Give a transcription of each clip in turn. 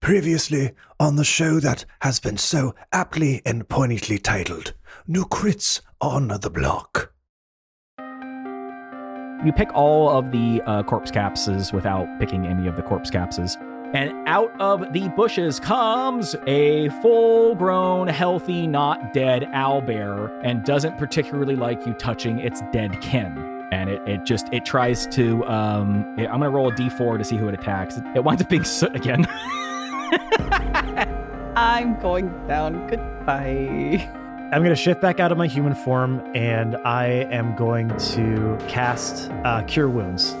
Previously on the show that has been so aptly and poignantly titled New Crits on the Block. You pick all of the uh, corpse capses without picking any of the corpse capses. And out of the bushes comes a full grown, healthy, not dead owlbear and doesn't particularly like you touching its dead kin. And it, it just, it tries to, um, it- I'm going to roll a d4 to see who it attacks. It winds up being Soot again. I'm going down. Goodbye. I'm going to shift back out of my human form and I am going to cast uh, Cure Wounds.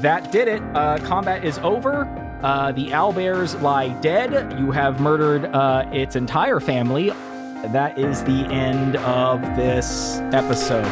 That did it. Uh, combat is over. Uh, the owlbears lie dead. You have murdered uh, its entire family. That is the end of this episode.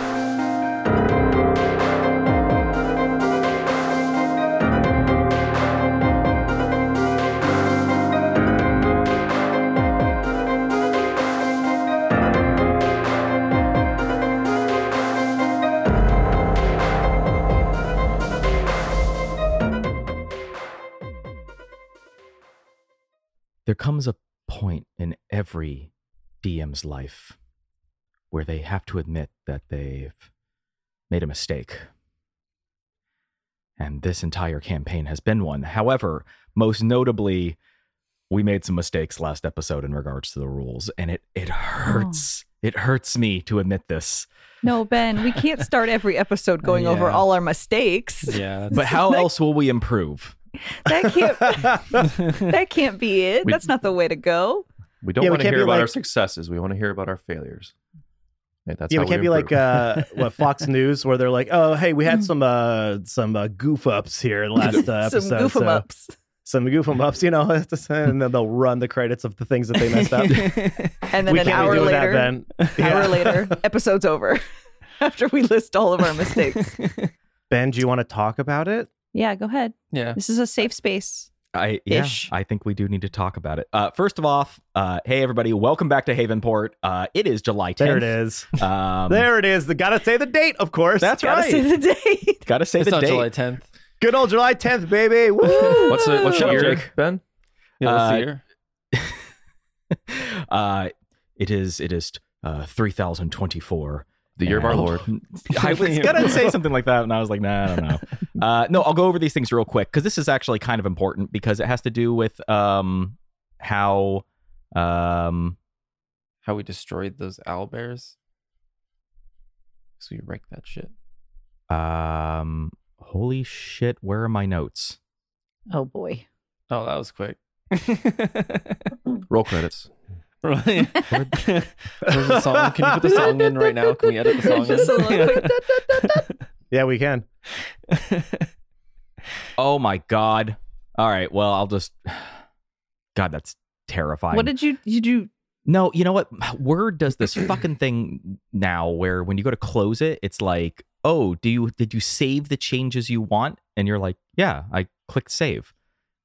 Comes a point in every DM's life where they have to admit that they've made a mistake. And this entire campaign has been one. However, most notably, we made some mistakes last episode in regards to the rules, and it it hurts. Oh. It hurts me to admit this. No, Ben, we can't start every episode going over all our mistakes. Yeah. But how else will we improve? That can't that can't be it. We- That's not the way to go. we don't Yeah, want to hear be about our successes. We want to hear about our failures. Hey, that's yeah, how we can't be like uh, what Fox News, where they're like, "Oh, hey, we had some uh, some uh, goof ups here last uh, episode, Some goof 'em so- ups. some goof 'em ups, you know." and then they'll run the credits of the things that they messed up. And then we an can't be hour doing later, that, Ben. hour Yeah. later, episode's over. After we list all of our mistakes. Ben, do you want to talk about it? Yeah, go ahead. yeah. This is a safe space. I yeah, I think we do need to talk about it. Uh, first of all, uh, hey everybody, welcome back to Havenport. Uh, it is July 10th. There it is. Um, there it is. The gotta say the date, of course. That's Gotta right. say the date. Gotta say It's the not date. July 10th. Good old July 10th, baby. Woo! What's the what's Shut the year, Jake. Ben? Yeah, what's Uh, the year? uh, it is it is uh, three thousand twenty four. The year of our Lord. I was gonna say something like that, and I was like, nah, I don't know. Uh, no, I'll go over these things real quick because this is actually kind of important because it has to do with um how um How we destroyed those owl bears. So we wrecked that shit. um holy shit, where are my notes? Oh boy. Oh, that was quick. Roll credits. Really? Where's the song? Can you put the song in right now? Can we edit the song Just a little in? Yeah, we can. Oh my god. All right, well, I'll just God, that's terrifying. What did you did you No, you know what? Word does this fucking thing now where when you go to close it, it's like, "Oh, do you did you save the changes you want?" And you're like, "Yeah, I clicked save."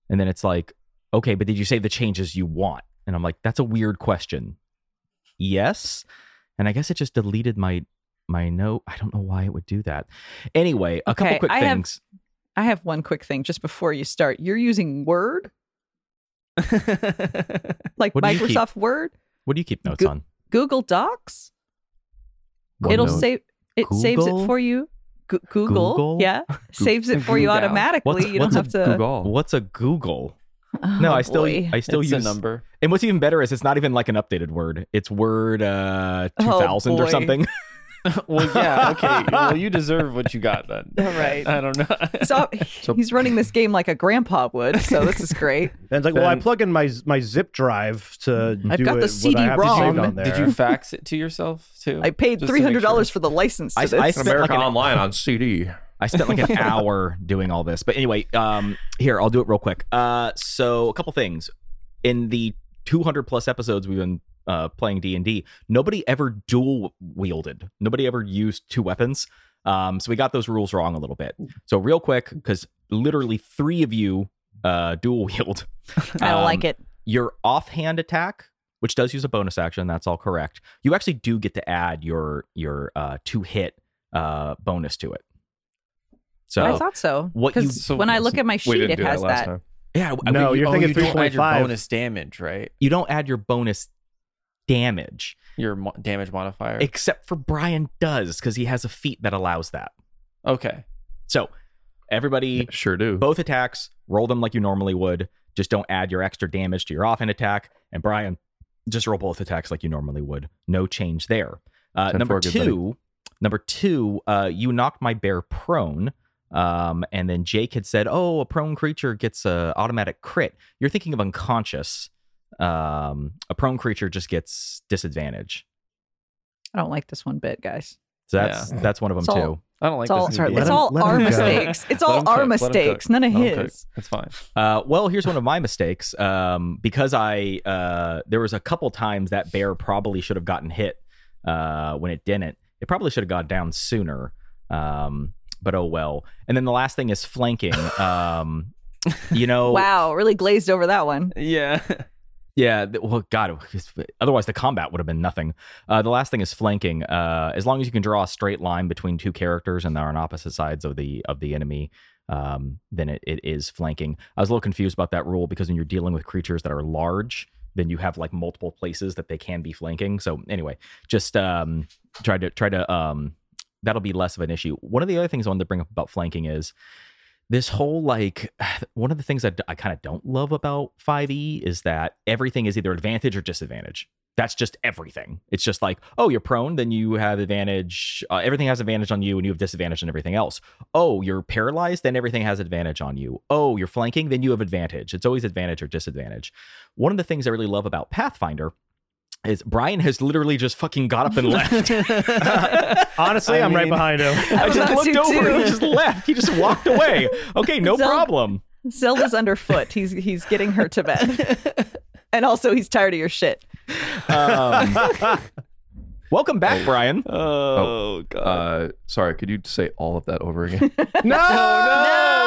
And then it's like, "Okay, but did you save the changes you want?" And I'm like, "That's a weird question." Yes. And I guess it just deleted my my note. I don't know why it would do that. Anyway, a couple Okay, quick I have- things. I have one quick thing just before you start. You're using Word? Like What do keep? Microsoft Word? What do you keep notes Go- on? Google Docs? It'll OneNote. save it saves it for you. Go- Google, Google? yeah, saves it for you automatically. What's- you don't have to. Google. What's a Google? Oh, no, I still boy. I still it's use a number. And what's even better is it's not even like an updated word. It's word uh Oh, 2000 or something. well, yeah, okay. Well, you deserve what you got then. All right. I don't know. So, So- he's running this game like a grandpa would. So this is great. Ben's like, well, I plug in my my zip drive to I've do got the it, what CD I have ROM. saved on there. Did you fax it to yourself too? I paid Just to three make hundred dollars sure. for the license to I- this. I spent America like an- Online on CD. I spent like an hour doing all this. But anyway, um here, I'll do it real quick. Uh so a couple things. In the 200 plus episodes we've been uh playing D&D, nobody ever dual wielded. Nobody ever used two weapons. Um so we got those rules wrong a little bit. So real quick cuz literally 3 of you uh dual wield. I don't Um, like it. your offhand attack which does use a bonus action that's all correct you actually do get to add your your uh two hit uh bonus to it so I thought so. what you- Because So- when I look at my sheet, it has that that. Yeah, I- No, you, you're oh, thinking you don't add your bonus damage, right? you don't add your bonus damage, Your mo- damage modifier. except for Brian does because he has a feat that allows that. okay. So everybody, Sure do. both attacks, roll them like you normally would. Just don't add your extra damage to your offhand attack. And Brian, just roll both attacks like you normally would. No change there. Uh, number for, good buddy. two, number two, uh, you knocked my bear prone. Um, and then Jake had said, "Oh, a prone creature gets a automatic crit." You're thinking of unconscious. Um, a prone creature just gets disadvantage. I don't like this one bit, guys. So that's that's one of them It's all- too. I don't like It's all, this. right, new it's him- all our mistakes. It's all our cook, mistakes, none of Let his. That's fine. Uh, well, here's one of my mistakes. Um, because I uh, there was a couple times that bear probably should have gotten hit uh, when it didn't. It probably should have gone down sooner. Um, but oh well. And then the last thing is flanking. Um, you know, Wow, really glazed over that one. Yeah. yeah. Well, God, otherwise the combat would have been nothing. Uh, the last thing is flanking. Uh, as long as you can draw a straight line between two characters and they're on opposite sides of the of the enemy, um, then it, it is flanking. I was a little confused about that rule because when you're dealing with creatures that are large, then you have like multiple places that they can be flanking. So anyway, just um, try to try to um, that'll be less of an issue. One of the other things I wanted to bring up about flanking is this whole like one of the things that I kind of don't love about 5e is that everything is either advantage or disadvantage. That's just everything. It's just like, oh, you're prone, then you have advantage. Uh, everything has advantage on you, and you have disadvantage on everything else. Oh, you're paralyzed, then everything has advantage on you. Oh, you're flanking, then you have advantage. It's always advantage or disadvantage. One of the things I really love about Pathfinder is Brian has literally just fucking got up and left. Honestly, I I'm right mean- behind him. I was just about looked to over. too. He just left. He just walked away. Okay, no Zel- problem. Zelda's underfoot. He's he's getting her to bed. and also he's tired of your shit. Um, welcome back, Brian. Oh, God. Uh, sorry, could you say all of that over again? No, no,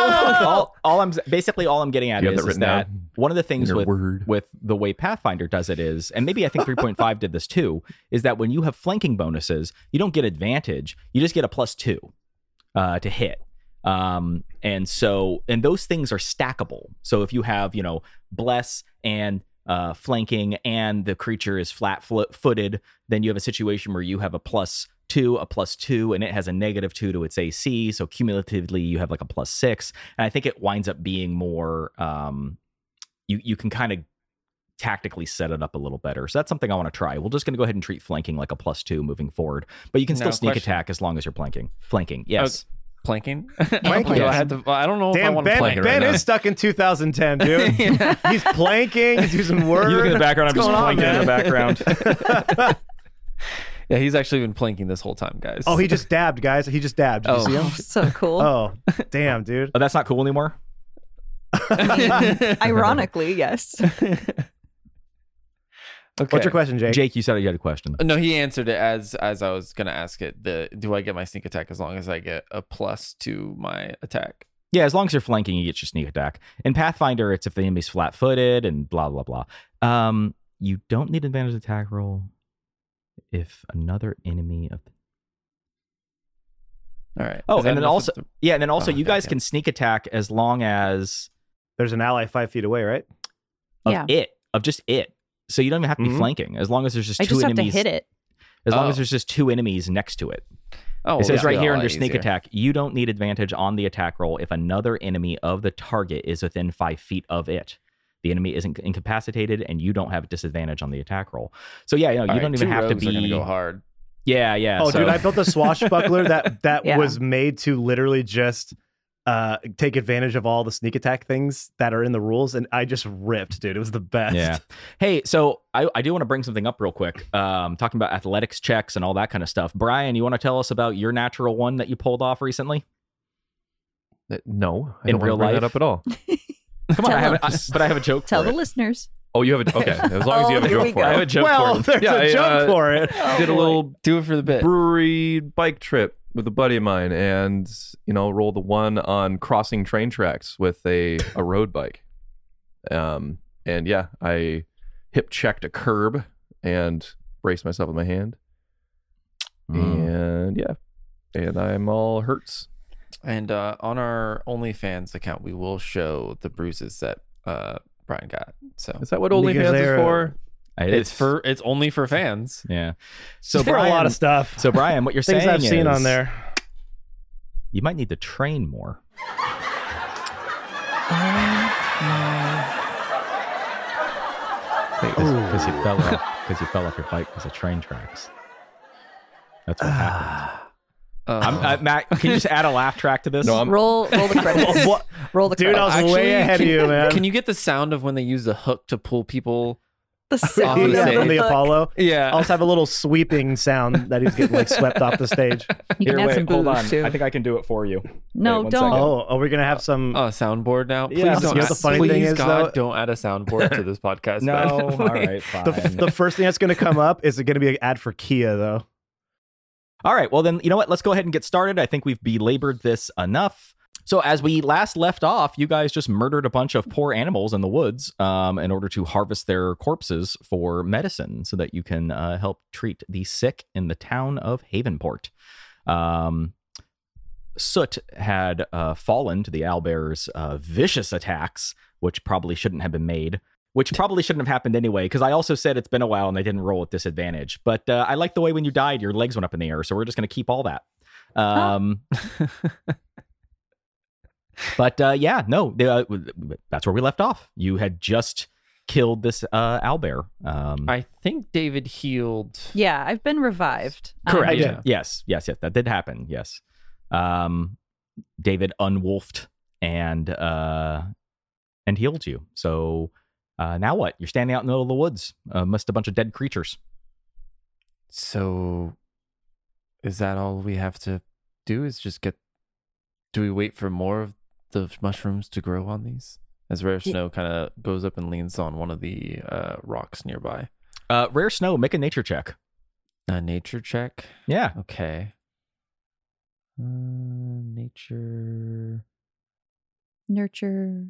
all, all I'm basically all I'm getting at You is, that is that down? one of the things with word. with the way Pathfinder does it is, and maybe I think 3.5 did this too, is that when you have flanking bonuses, you don't get advantage. You just get a plus two uh, to hit. Um, and so, and those things are stackable. So if you have, you know, bless and uh, flanking and the creature is flat flo- footed, then you have a situation where you have a plus two, a plus two, and it has a negative two to its AC. So cumulatively, you have like a plus six. And I think it winds up being more, um, you, you can kind of tactically set it up a little better. So that's something I want to try. We're just going to go ahead and treat flanking like a plus two moving forward, but you can still Now, sneak question. attack as long as you're planking. Flanking, yes. Planking? Planking. Do I, have to, I don't know if I Damn, want to Ben, plank it ben right now. is stuck in 2010, dude. He's planking. He's using words. You look in the background. I'm just going on, planking in the background. Yeah, he's actually been planking this whole time, guys. Oh, he just dabbed, guys. He just dabbed. Did Oh. you see Oh, him? so cool. Oh, damn, dude. oh, that's not cool anymore. Ironically, yes. okay. What's your question, Jake? Jake, you said you had a question. No, he answered it as as I was gonna ask it. The do I get my sneak attack as long as I get a plus to my attack? Yeah, as long as you're flanking, you get your sneak attack. In Pathfinder, it's if the enemy's flat footed and blah, blah, blah. Um, you don't need advantage attack roll if another enemy of All right. Oh, and then also, the- yeah, and then also Oh, you guys goddamn. can sneak attack as long as There's an ally five feet away, right? of Yeah. it, of just it. So you don't even have to be Mhm. flanking as long as there's just I two just have to enemies. hit it. As long Oh. as there's just two enemies next to it. oh, it says yeah. right here under lot sneak easier. attack, you don't need advantage on the attack roll if another enemy of the target is within five feet of it. The enemy isn't incapacitated, and you don't have a disadvantage on the attack roll. So yeah, no, you All don't even have to rogues are gonna be. go hard. Yeah, yeah. oh, so- dude, I built a swashbuckler that that Yeah. was made to literally just uh take advantage of all the sneak attack things that are in the rules, and I just ripped, dude. It was the best. Yeah. Hey, so I, I do want to bring something up real quick. Um, talking about athletics checks and all that kind of stuff. Brian, you want to tell us about your natural one that you pulled off recently? Uh, no, I In don't wanna real bring life? that up at all. Come on, I have a, I, but I have a joke. Tell for the it. listeners. Oh, you have a okay. As long as you Oh, have a joke for go. I have a it. joke well, for it. there's Yeah, a I, joke uh, for it. Oh, Did a little Do it for the bit. brewery bike trip with a buddy of mine, and you know, rolled the one on crossing train tracks with a a road bike. Um, and yeah, I hip checked a curb and braced myself with my hand, Mm. and yeah, and I'm all hurts. And uh, on our OnlyFans account, we will show the bruises that uh, Brian got. So Is that what OnlyFans is for? It it's is. for it's only for fans. yeah. So So for a lot Brian- of stuff. So Brian, what you're things saying I've seen on there. you might need to train more. Because you fell off. Because you fell off your bike because of train tracks. That's what happened. Uh, I'm, uh, Matt, can you just add a laugh track to this? No, I'm- roll roll the credits. What? roll the Dude, I credits. was way ahead of you, man. Can you get the sound of when they use the hook to pull people? the sound the of yeah, same. from the hook. Apollo. Yeah. I also have a little sweeping sound that he's getting like swept off the stage. You can add some booze too. I think I can do it for you. no, Wait, don't. second. Oh, are we gonna have some? a soundboard now. Please Yeah, don't. you know the funny please, thing is, God, though- don't add a soundboard to this podcast. No, man. all right, fine. the, the first thing that's gonna come up is it gonna be an ad for Kia though? All right. Well, then, you know what? Let's go ahead and get started. I think we've belabored this enough. So, as we last left off, you guys just murdered a bunch of poor animals in the woods um, in order to harvest their corpses for medicine so that you can uh, help treat the sick in the town of Havenport. Um, Soot had uh, fallen to the owlbear's uh, vicious attacks, which probably shouldn't have been made, which probably shouldn't have happened anyway, because I also said it's been a while and they didn't roll at disadvantage. But uh, I like the way when you died, your legs went up in the air, so we're just going to keep all that. Um, but uh, yeah, no, they, uh, that's where we left off. You had just killed this uh, owlbear. Um, I think David healed. Yeah, I've been revived. Correct. Um, Yeah. Yes, yes, yes. That did happen. Yes. Um, David unwolfed and uh, and healed you. So uh, now what? You're standing out in the middle of the woods uh, amidst a bunch of dead creatures. So, is that all we have to do? Is just get? Do we wait for more of the mushrooms to grow on these? As rare Ye- snow kind of goes up and leans on one of the uh, rocks nearby. Uh, rare snow. Make a nature check. A nature check. Yeah. Okay. Uh, nature. Nurture.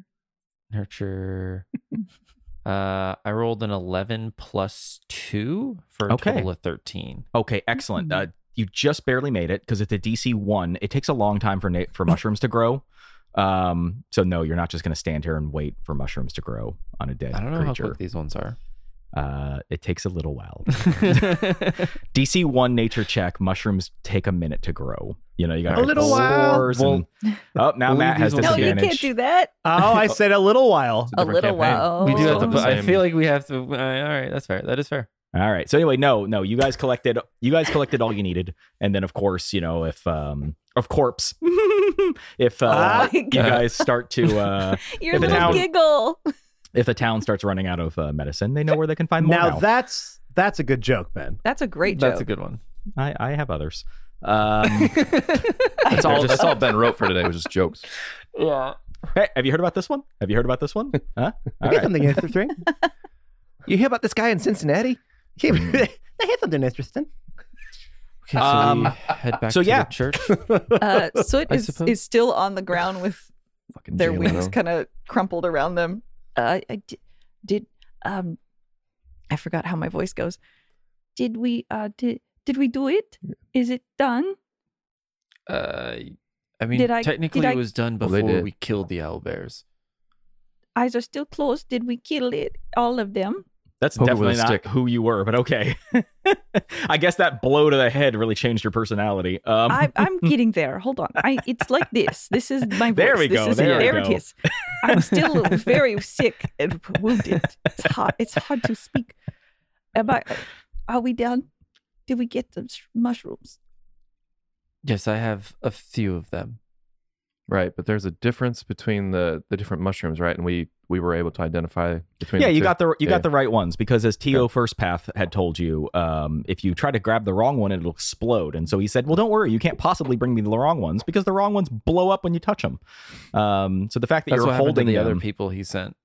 Nurture. uh, I rolled an eleven plus two for a Okay. total of thirteen. Okay. Excellent. Uh, you just barely made it because it's a DC one. It takes a long time for na- for mushrooms to grow. Um. So no, you're not just going to stand here and wait for mushrooms to grow on a dead I don't know how quick these ones are. Uh, it takes a little while. DC one nature check. Mushrooms take a minute to grow. You know, you got A little while. spores and- oh, now we'll Matt has these ones No, you can't do that. Oh, I said a little while. A different little campaign. while. we do have to Oh. put. I feel like we have to. Uh, all right, that's fair. That is fair. All right. So anyway, no, no, you guys collected. You guys collected all you needed, and then of course, you know, if um, of corpse, if uh, Ah. you guys start to uh, Your If little town- giggle. If a town starts running out of uh, medicine, they know where they can find more. Now Now, that's that's a good joke, Ben. That's a great joke. That's a good one. I, I have others. Um, That's all. That's all Ben wrote for today was just jokes. Yeah. hey, have you heard about this one? Have you heard about this one? Huh? All I right. got something interesting. you hear about this guy in Cincinnati? He, they have something interesting. Okay, so Um, we head back so to yeah. the church. Uh, Soot is, is still on the ground with Fucking their wings kind of crumpled around them. Uh, I did, did um, I forgot how my voice goes. Did we uh did did we do it? Is it done? Uh, I mean, Did I- technically did I- it was done Well, they before did. we killed the owl bears. Eyes are still closed. Did we kill it? All of them? That's Poke definitely not stick. who you were, but okay. I guess that blow to the head really changed your personality. Um, I, I'm getting there. Hold on. I it's like this. This is my voice. There we this go, Is there it. we there go. it is. I'm still very sick and wounded. It's hard. It's hard to speak. Am I, are we done? Did we get the mushrooms? Yes, I have a few of them. Right, but there's a difference between the the different mushrooms, right? And we we were able to identify between. yeah, the you two. got the you Yeah. got the right ones because as To First Path had told you, um, if you try to grab the wrong one, it'll explode. And so he said, "Well, don't worry, you can't possibly bring me the wrong ones because the wrong ones blow up when you touch them." Um, so the fact that That's you're what happened to holding the them, other people he sent.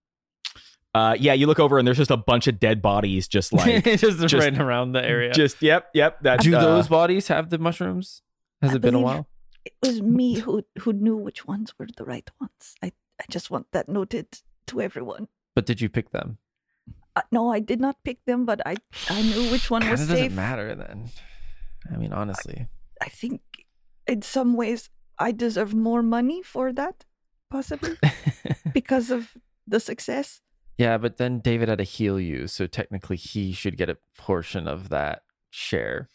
uh, yeah, you look over and there's just a bunch of dead bodies, just like just, just- right around the area. just yep, yep. That Do uh, those bodies have the mushrooms? Has I it been a while? It was me who who knew which ones were the right ones. I I just want that noted to everyone. But did you pick them? Uh, no, I did not pick them, but I I knew which one was of doesn't safe. matter then. I mean, honestly. I think in some ways I deserve more money for that, possibly because of the success. Yeah, but then David had to heal you, so technically he should get a portion of that share.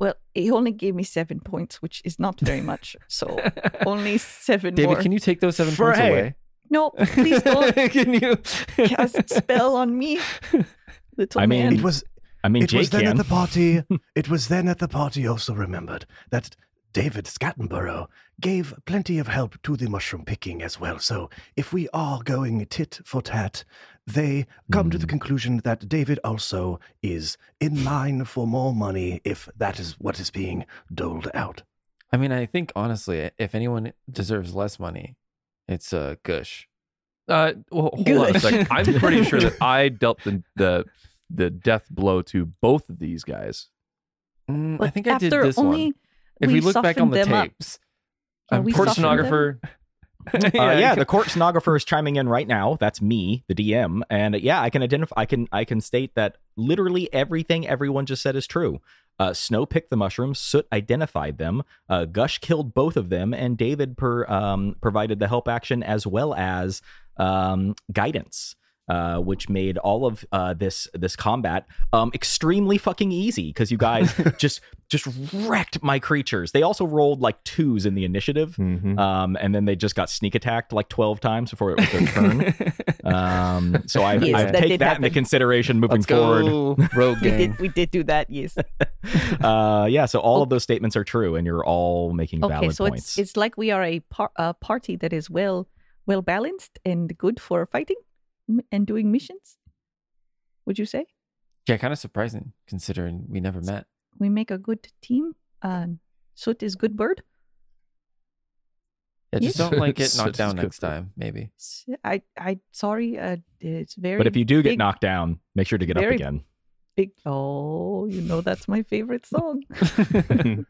Well, he only gave me seven points, which is not very much. So only seven David, more. can you take those seven For- points hey. away? No, please don't can you cast spell on me, little I mean, man. It was I mean, it Jake was then can. at the party. it was then at the party also remembered that David Scattenborough gave plenty of help to the mushroom picking as well. So if we are going tit for tat, they come to the Hmm. conclusion that David also is in line for more money if that is what is being doled out. I mean, I think honestly, if anyone deserves less money, it's uh, Gush. Uh, well, hold on a Good. second. I'm pretty sure that I dealt the the the death blow to both of these guys. Mm, I But think I did this only one. If we, look back on the tapes, Yeah, Court stenographer. Uh, yeah, yeah, the court stenographer is chiming in right now. That's me, the DM, and uh, yeah, I can identify. I can I can state that literally everything everyone just said is true. Uh, Snow picked the mushrooms. Soot identified them. Uh, Gush killed both of them, and David per, um, provided the help action as well as um, guidance. Uh, which made all of uh, this this combat um, extremely fucking easy because you guys just just wrecked my creatures. They also rolled like twos in the initiative, Mhm. um, and then they just got sneak attacked like 12 times before it was their turn. um, so I, Yes, I that take did that into consideration moving Let's forward. go, rogue we did we did do that. Yes. uh, yeah, so all of those statements are true, and you're all making Okay, valid so points. it's it's like we are a, par- a party that is well well balanced and good for fighting m- and doing missions. Would you say Yeah, kind of surprising considering we never met. we make a good team? Uh, Soot is good bird. Yeah, just Yes. don't like get So knocked down next time, maybe. I I sorry. Uh, it's very. but if you do get big, knocked down, make sure to get up again. big, oh, you know that's my favorite song.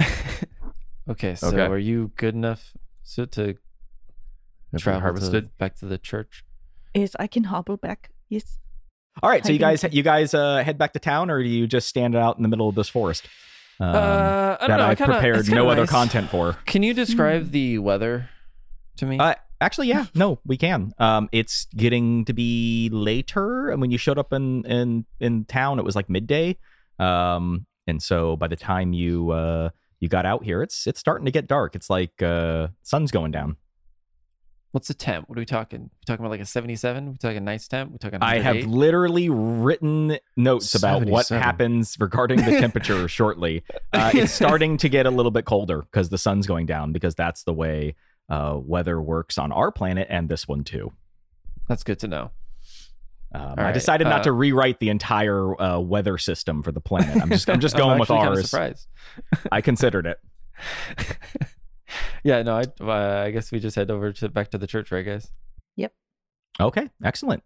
Okay, so Okay. are you good enough so to Have we travel harvested. to, back to the church? Yes, I can hobble back. Yes. All right, so you guys you guys uh, head back to town, or do you just stand out in the middle of this forest um, uh, I don't that know. I kinda- prepared no kinda other content for? Can you describe Hmm. the weather to me? Uh, actually, yeah, no, we can. Um, it's getting to be later, and when you showed up in in in town, it was like midday. Um, and so by the time you uh you got out here, it's it's starting to get dark. It's like uh sun's going down. What's the temp? What are we talking? We talking about like a 77? We talking night's temp? We talking I have literally written notes about what happens regarding the temperature shortly. Uh, it's starting to get a little bit colder because the sun's going down because that's the way uh, weather works on our planet and this one too. That's good to know. Um, All I decided not uh, to rewrite the entire uh, weather system for the planet. I'm just I'm just going with actually kinda ours. surprised. I considered it. yeah, no, I, uh, I guess we just head over to back to the church, right, guys? Yep. Okay, excellent.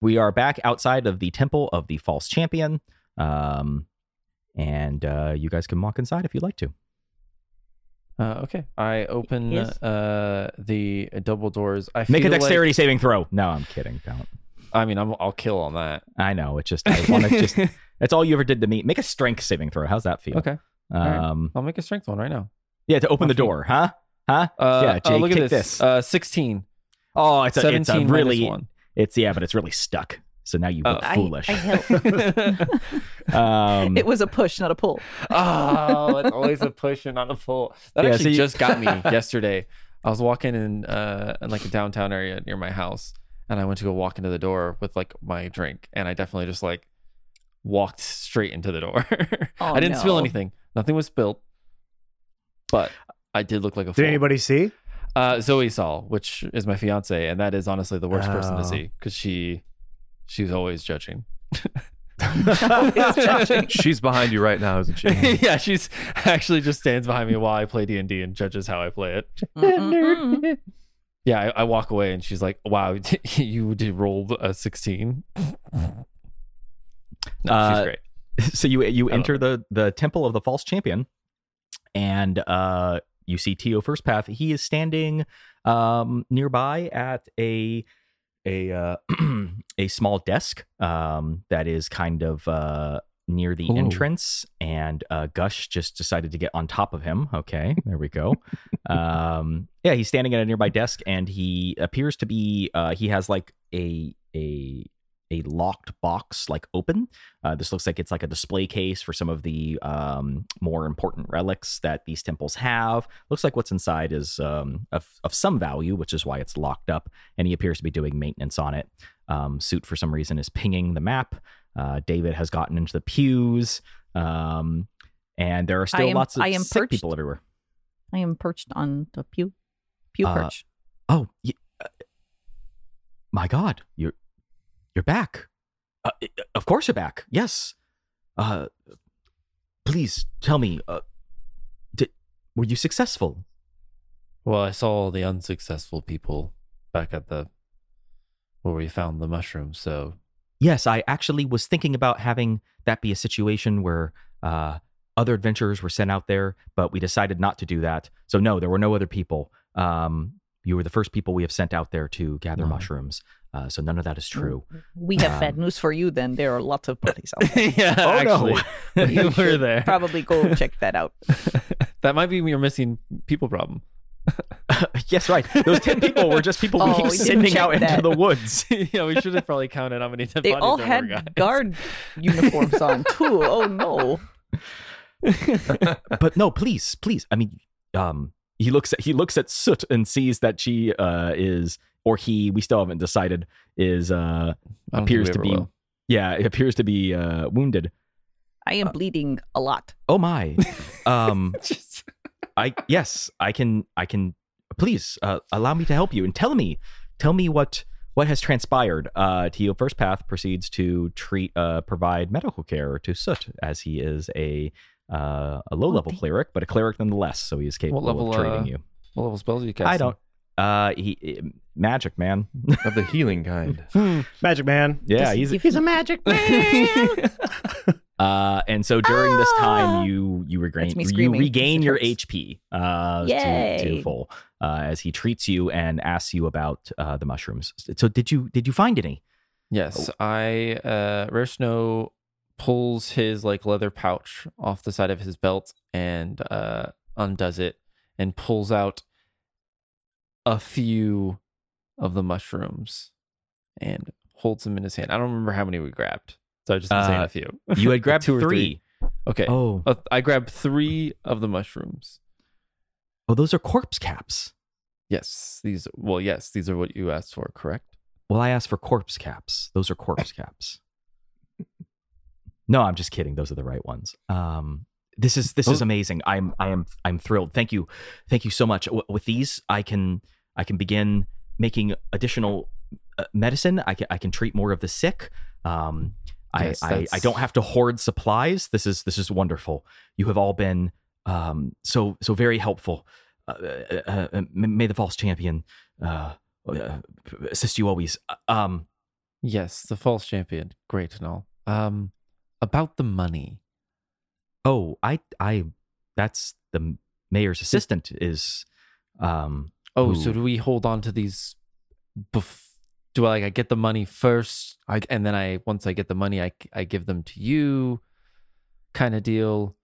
We are back outside of the temple of the false champion, um, and uh, you guys can walk inside if you'd like to. Uh, okay, I open Yes. uh, the double doors. I Make a feel like- dexterity saving throw. No, I'm kidding. Don't. I mean, I'm, I'll kill on that. I know. It's just I want to just. That's all you ever did to me. Make a strength saving throw. How's that feel? okay, right. Um. I'll make a strength one right now. Yeah, to open My the feet. door, huh? Huh? Uh, yeah, oh, Jake, look at this. this. Uh, 16. oh, it's a, it's a really. one. It's yeah, but it's really stuck. So now you Oh. look I- foolish. I help. um, it was a push, not a pull. oh, it's always a push and not a pull. That Yeah, actually so you- just got me yesterday. I was walking in uh in like a downtown area near my house, and I went to go walk into the door with like my drink, and I definitely just like walked straight into the door. Oh, I didn't spill anything. Nothing was spilled, but I did look like a fool. Did anybody see? Uh, Zoe saw, which is my fiance, and that is honestly the worst person to Oh. see because she she's always judging. She's behind you right now, isn't she? yeah, she's actually just stands behind me while I play D and D and judges how I play it. Mm-mm-mm. Yeah, I, I walk away and she's like, "Wow, you did roll a 16." No, Uh, she's great. so you you enter the the temple of the false champion and uh you see Tio First Path. He is standing um nearby at a a uh, a small desk um that is kind of uh near the Hello. entrance, and uh, Gush just decided to get on top of him. Okay, there we go. um, yeah, he's standing at a nearby desk, and he appears to be. Uh, he has like a a a locked box, like open. Uh, this looks like it's like a display case for some of the um, more important relics that these temples have. Looks like what's inside is um, of of some value, which is why it's locked up. And he appears to be doing maintenance on it. Um, Soot for some reason is pinging the map. Uh, David has gotten into the pews, um, and there are still am- lots of I am sick perched. people everywhere. I am perched on the pew. Pew Uh, perch. Oh, y- uh, my God, you're you're back. Uh, of course, you're back. Yes. Uh, please tell me. Uh, did were you successful? Well, I saw all the unsuccessful people back at the where we found the mushrooms. So Yes, I actually was thinking about having that be a situation where uh, other adventurers were sent out there, but we decided not to do that. So no, there were no other people. Um, you were the first people we have sent out there to gather Wow. mushrooms. Uh, so none of that is true. We have bad um, news for you then. There are lots of bodies out there. yeah, Oh, no. you were should there. Probably go check that out. that might be your missing people problem. yes, right. Those ten people were just people Oh, we we keep sending check out into the woods. yeah, we should have probably counted how many dead They bodies all there had guys. guard uniforms on too. Oh no. but no, please, please. I mean, um, he looks at he looks at Soot and sees that she uh is or he. We still haven't decided. Is uh I don't think appears to be will. yeah, it appears to be uh wounded. I am bleeding a lot. Oh my. Um, Just- I yes, I can I can. Please uh, allow me to help you and tell me tell me what what has transpired. Uh, Teo First Path proceeds to treat uh provide medical care to Soot as he is a uh, a low level thank- cleric, but a cleric nonetheless. So he is capable level, of treating uh, you. what level spells do you cast? I don't. Uh, he magic man. of the healing kind. Magic Man. yeah, Does he he's He's a magic man. uh, and so during this Ah! time, you you regain me you screaming. regain It your hurts. HP uh to, to Yay. full uh, as he treats you and asks you about uh, the mushrooms. So did you did you find any? Yes, Oh. I uh Rare Snow pulls his like leather pouch off the side of his belt and uh undoes it and pulls out a few of the mushrooms and holds them in his hand. I don't remember how many we grabbed. So I just been saying Uh, a few. You had grabbed Two or three. three. Okay. Oh, Uh, I grabbed 3 of the mushrooms. oh, those are corpse caps. Yes, these well, yes, these are what you asked for, correct? Well, I asked for corpse caps. Those are corpse caps. No, I'm just kidding. Those are the right ones. Um, this is this is Oh. amazing. I'm I am I'm thrilled. Thank you, thank you so much. W- with these, I can I can begin making additional uh, medicine. I can I can treat more of the sick. Um, Yes, I, I I don't have to hoard supplies. This is this is wonderful. You have all been um so so very helpful. Uh, uh, uh, uh, may the false champion uh, uh, assist you always. Uh, Um, Yes, the false champion. Great and all. Um about the money. oh, I I that's the mayor's assistant is um Oh, so do we hold on to these? Bef- do I like I get the money first, I- and then I once I get the money, I I give them to you, kind of deal.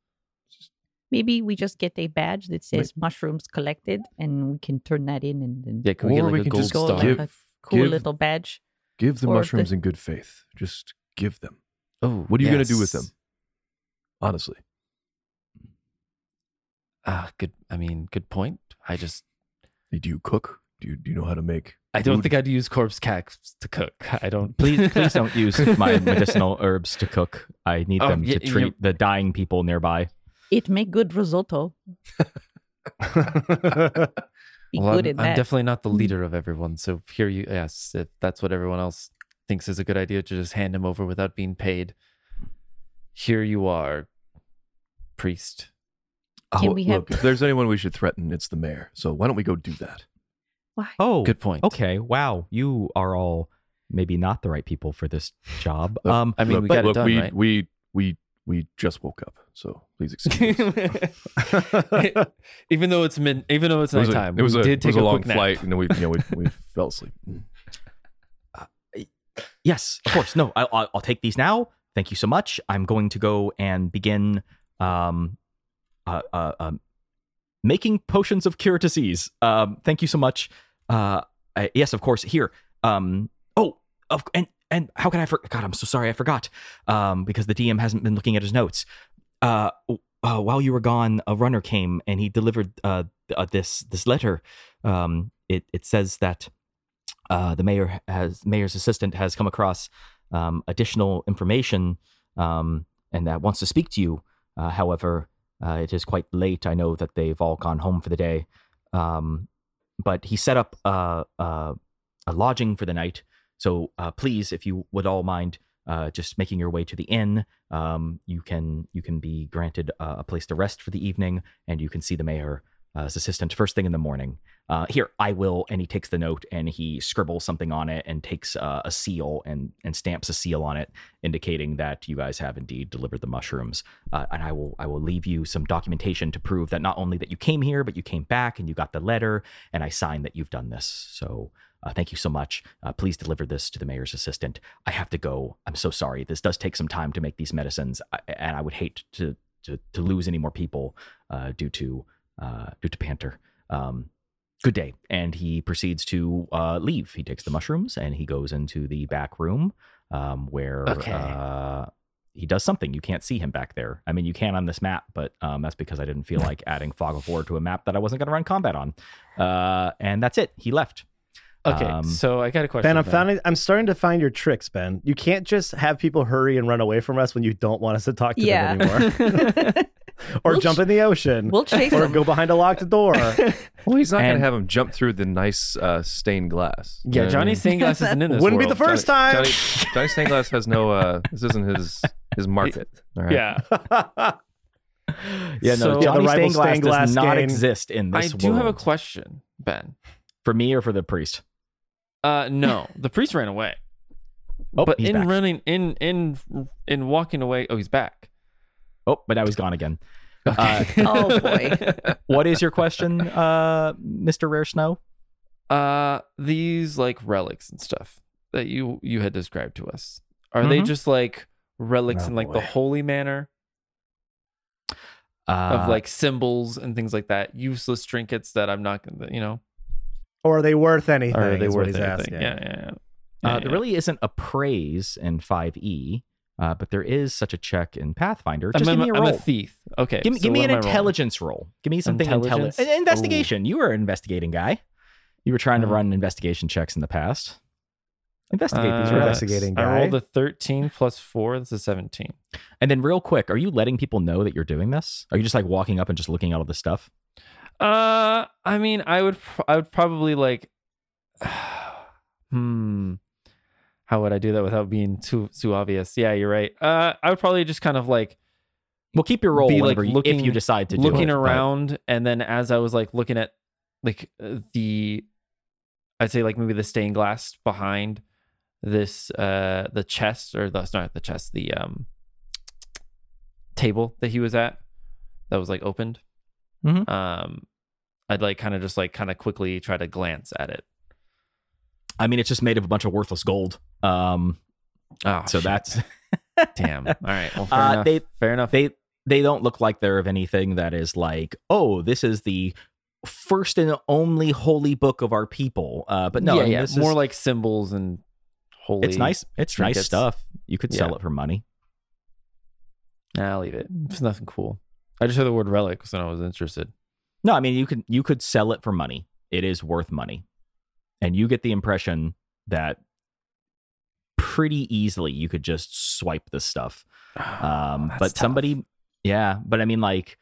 Maybe we just get a badge that says mushrooms collected and we can turn that in and then Yeah, can we Or get like we a can gold just go star? like give- a cool give- little badge. Give the Or the- mushrooms in good faith. Just give them. oh, What are you gonna do with them? Honestly. Ah, good. I mean, good point. I just Do you cook? Do you, do you know how to make? I don't food? think I'd use corpse caps to cook. I don't. please please don't use my medicinal herbs to cook. I need Oh, them yeah, to you- treat the dying people nearby. It make good risotto. Be Well, good I'm, at I'm definitely not the leader of everyone. So here you, yes, if that's what everyone else thinks is a good idea to just hand him over without being paid. Here you are, priest. Can Oh, we have- look, if there's anyone we should threaten, it's the mayor. So why don't we go do that? Why? Oh, Good point. Okay, wow, you are all maybe not the right people for this job. Look, Um, I mean, look, we got it done, we, right? we we we just woke up, so please excuse us. even though it's mid, even though it's It was a, it was we a, did it take was a, long quick nap. flight, and then we you know we, we fell asleep. yes, of course. No, I, I'll, I'll take these now. thank you so much. I'm going to go and begin um, uh, uh, um, making potions of cure disease. Um, thank you so much. Uh, I- yes, of course. Here. Um, oh, of and and how can I forget? God, I'm so sorry. I forgot. Um, because the DM hasn't been looking at his notes. Uh, uh, while you were gone, a runner came and he delivered uh, uh this this letter. Um, it it says that uh, the mayor has mayor's assistant has come across um, additional information um, and that wants to speak to you. Uh, however, uh, it is quite late. I know that they've all gone home for the day. Um, but he set up uh, uh, a lodging for the night. So uh, please, if you would all mind, uh, just making your way to the inn, um, you can you can be granted uh, a place to rest for the evening, and you can see the mayor's assistant first thing in the morning. Uh, here, I will, and he takes the note and he scribbles something on it and takes uh, a seal and and stamps a seal on it, indicating that you guys have indeed delivered the mushrooms. Uh, and I will I will leave you some documentation to prove that not only that you came here, but you came back and you got the letter, and I sign that you've done this. So. Uh, thank you so much. Uh, please deliver this to the mayor's assistant. I have to go. I'm so sorry. This does take some time to make these medicines, and I would hate to to, to lose any more people uh, due to uh, due to Panther. Um, good day. And he proceeds to uh, leave. He takes the mushrooms and he goes into the back room um, where Okay. uh, he does something. You can't see him back there. I mean, you can on this map, but um, that's because I didn't feel like adding Fog of War to a map that I wasn't going to run combat on. Uh, and that's it. He left. Okay, Um, so I got a question. Ben, I'm finding I'm starting to find your tricks, Ben. You can't just have people hurry and run away from us when you don't want us to talk to Yeah. them anymore. or We'll jump ch- in the ocean. We'll chase or them. go behind a locked door. Well, he's not going to have him jump through the nice uh, stained glass. You yeah, what I Johnny mean? Stained Glass isn't in this. Wouldn't be the world. first time. Johnny, Johnny stained glass has no. Uh, this isn't his his market. All right. Yeah, Yeah, So- no, Yeah, Johnny the Stained Glass stained glass does not game. exist in this. I this do have a question, Ben. for me or for the priest. Uh, no, the priest ran away. Oh, but he's in back. running, in in in walking away, oh, he's back. Oh, but now he's gone again. Uh, Oh, boy. what is your question, uh, Mr. Rare Snow? uh, these like relics and stuff that you you had described to us, are they Mhm. just like relics Oh, in like the holy manner Uh, of like symbols and things like that? Useless trinkets that I'm not gonna, you know, or are they worth anything? are they is worth anything? asking. Yeah, yeah, yeah. Uh, Yeah, there yeah. really isn't appraise in 5e, uh, but there is such a check in Pathfinder. Just I'm, give me a I'm roll. a thief. Okay, give me, so give me an am I rolling? intelligence roll. Give me something Intelligence? intelligent. Investigation. You were an investigating guy. You were trying to Uh, run investigation checks in the past. Investigate these Uh, relics. investigating I guy. rolled a 13 plus four. That's a 17. And then, real quick, are you letting people know that you're doing this? Are you just like walking up and just looking at all this stuff? Uh, I mean, I would, pr- I would probably like, hmm, how would I do that without being too too obvious? Yeah, you're right. Uh, I would probably just kind of like Well, keep your role Be, like, you, if you decide to do looking it, around, and then as I was like looking at like uh, the, I'd say like maybe the stained glass behind this, uh, the chest or the not the chest, the um table that he was at that was like opened. Mhm. Um, I'd like kind of just like kind of quickly try to glance at it. I mean, it's just made of a bunch of worthless gold. Um, Oh, so shit. that's damn. All right. Well, fair Uh, enough. they- fair enough. they they don't look like they're of anything that is like, oh, this is the first and only holy book of our people. Uh, but no, yeah, I mean, yeah. More is, like symbols and holy. it's nice. It's nice stuff. You could sell Yeah. it for money. Nah, I'll leave it. It's nothing cool. I just heard the word relic, so I was interested. No, I mean you could you could sell it for money. It is worth money, and you get the impression that pretty easily you could just swipe this stuff. Um, That's but tough. somebody, yeah, but I mean like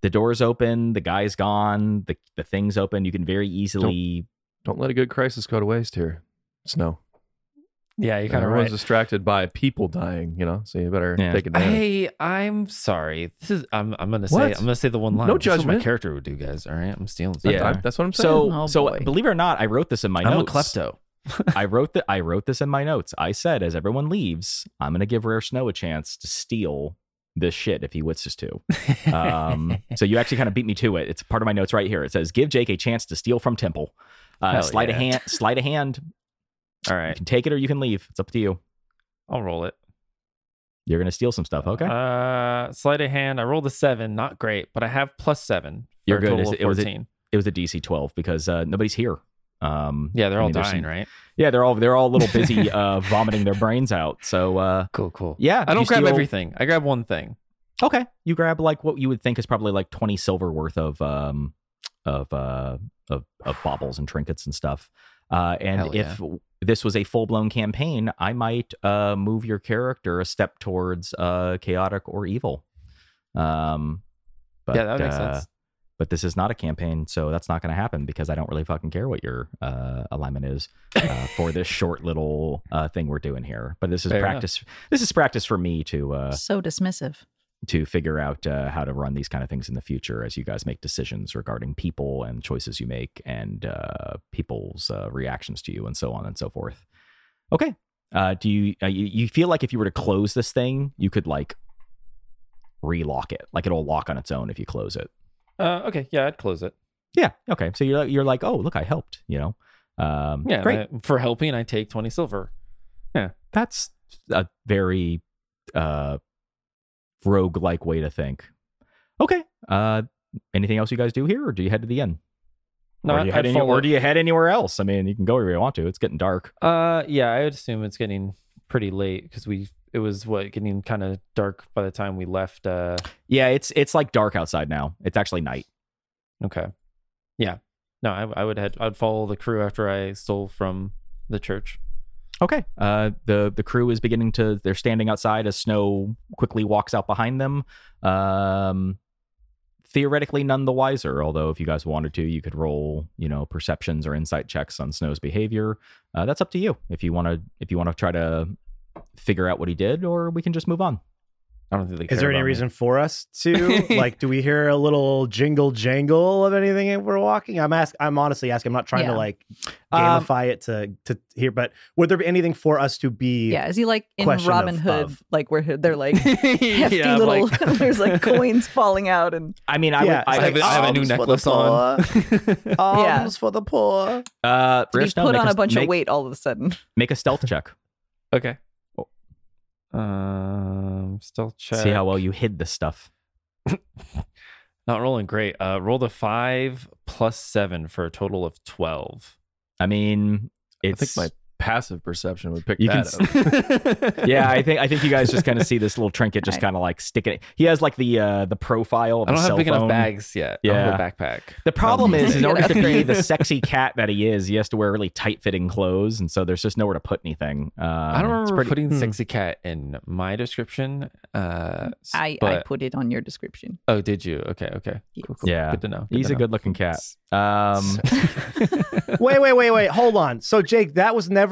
the door's open, the guy's gone, the the thing's open. You can very easily. Don't let a good crisis go to waste here. Snow. Yeah, you're kind of Everyone's right. distracted by people dying, you know, so you better Yeah. take advantage. Hey, I'm sorry. This is I'm I'm gonna say What? I'm gonna say the one line. No This is what judgment. my character would do, guys. All right, I'm stealing. That- Yeah. I- that's what I'm saying. So Oh, so believe it or not, I wrote this in my notes. I'm a klepto. I wrote that I wrote this in my notes. I said as everyone leaves, I'm gonna give Rare Snow a chance to steal this shit if he wishes to. Um, so you actually kind of beat me to it. It's part of my notes right here. It says, "Give Jake a chance to steal from Temple. Uh, sleight yeah. a hand. Sleight of hand. All You can take it or you can leave. It's up to you." I'll roll it. You're gonna steal some stuff. Okay. Uh, sleight of hand. I rolled a seven. Not great, but I have plus seven. You're a good. Total Is of it- it was a- it was a DC 12 because uh, nobody's here. Um, yeah, they're I all mean, dying, some- right? Yeah, they're all they're all a little busy uh, vomiting their brains out. So uh, Cool, cool. yeah, I don't grab steal- everything. I grab one thing. Okay, you grab like what you would think is probably like 20 silver worth of um of uh of, of baubles and trinkets and stuff. Uh, and Hell if this was a full blown campaign, I might uh move your character a step towards uh chaotic or evil. Um, but, yeah, that makes uh, sense. But this is not a campaign, so that's not going to happen because I don't really fucking care what your uh, alignment is uh, for this short little uh, thing we're doing here. But this is Fair enough. practice. This is practice for me to uh, so dismissive. To figure out uh, how to run these kind of things in the future as you guys make decisions regarding people and choices you make and uh, people's uh, reactions to you and so on and so forth. Okay. Uh, do you, uh, you you feel like if you were to close this thing, you could like relock it, like it'll lock on its own if you close it. Uh, okay, yeah, I'd close it. Yeah. Okay. So you're you're like, oh, look, I helped. You know. Um, Yeah, Great. I- for helping, I take twenty silver. Yeah. That's a very uh, rogue like way to think. Okay. Uh, anything else you guys do here, or do you head to the inn? No, or, do you head any- or do you head anywhere else? I mean, you can go wherever you want to. It's getting dark. Uh, yeah, I would assume it's getting pretty late because we it was what getting kind of dark by the time we left. Uh, Yeah, it's it's like dark outside now. It's actually night. okay, yeah, no, I, I would head. I'd follow the crew after I stole from the church. Okay. Uh, the the crew is beginning to. They're standing outside as snow quickly walks out behind them. Um, theoretically, none the wiser. Although, if you guys wanted to, you could roll, you know, perceptions or insight checks on Snow's behavior. Uh, that's up to you. If you want to, if you want to try to figure out what he did, or we can just move on. I don't think they Is care there any about me. reason for us to like? Do we hear a little jingle jangle of anything if we're walking? I'm ask. I'm honestly asking. I'm not trying Yeah. to like Um, gamify it to to hear, but would there be anything for us to be? Yeah, is he like in Robin of- Hood, of- like where they're like hefty yeah, little, like- there's like coins falling out, and I mean, I Yeah, would. I, I have, a- I have a new Arms for the necklace on. Arms for the poor. uh, did put make on a bunch make, of weight all of a sudden? Make a stealth check. okay. Um, stealth check. See how well you hid the stuff. Not rolling great. Uh, rolled a five plus seven for a total of twelve. I mean, I it's think my passive perception would pick You can that up. yeah, I think I think you guys just kind of see this little trinket just kind of like sticking. He has like the uh the profile of I don't a have cell big phone. enough bags yet. Yeah, don't a backpack. The problem is, in You order gotta be the sexy cat that he is, he has to wear really tight fitting clothes, and so there's just nowhere to put anything. Um, I don't it's remember pretty- putting hmm. sexy cat in my description. Uh, s- I I but- put it on your description. oh, did you? Okay, okay. Yes. Cool, cool. Yeah. good to know. He's to a good looking cat. Um, Wait, wait, wait, wait. Hold on. So, Jake, that was never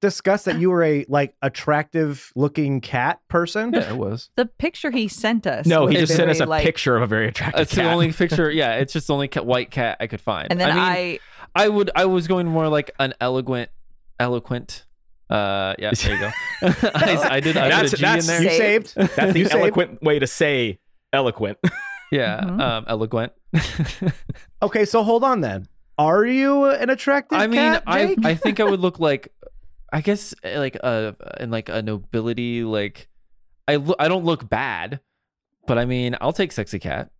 discussed that you were a like attractive looking cat person. yeah, it was. The picture he sent us. no, he was just sent us a like- picture of a very attractive cat. It's the only picture. Yeah, it's just the only cat, white cat I could find. And then I I, mean, I, would. I was going more like an eloquent, eloquent. Uh, yeah, there you go. I, I did. I That's- put a G that's- in You saved. That's the You saved- eloquent way to say eloquent. Yeah, Mhm. um, eloquent. Okay, so hold on then. Are you an attractive I mean, cat, I I think I would look like, I guess eh, like a in like a nobility like, I lo- I don't look bad, but I mean I'll take sexy cat.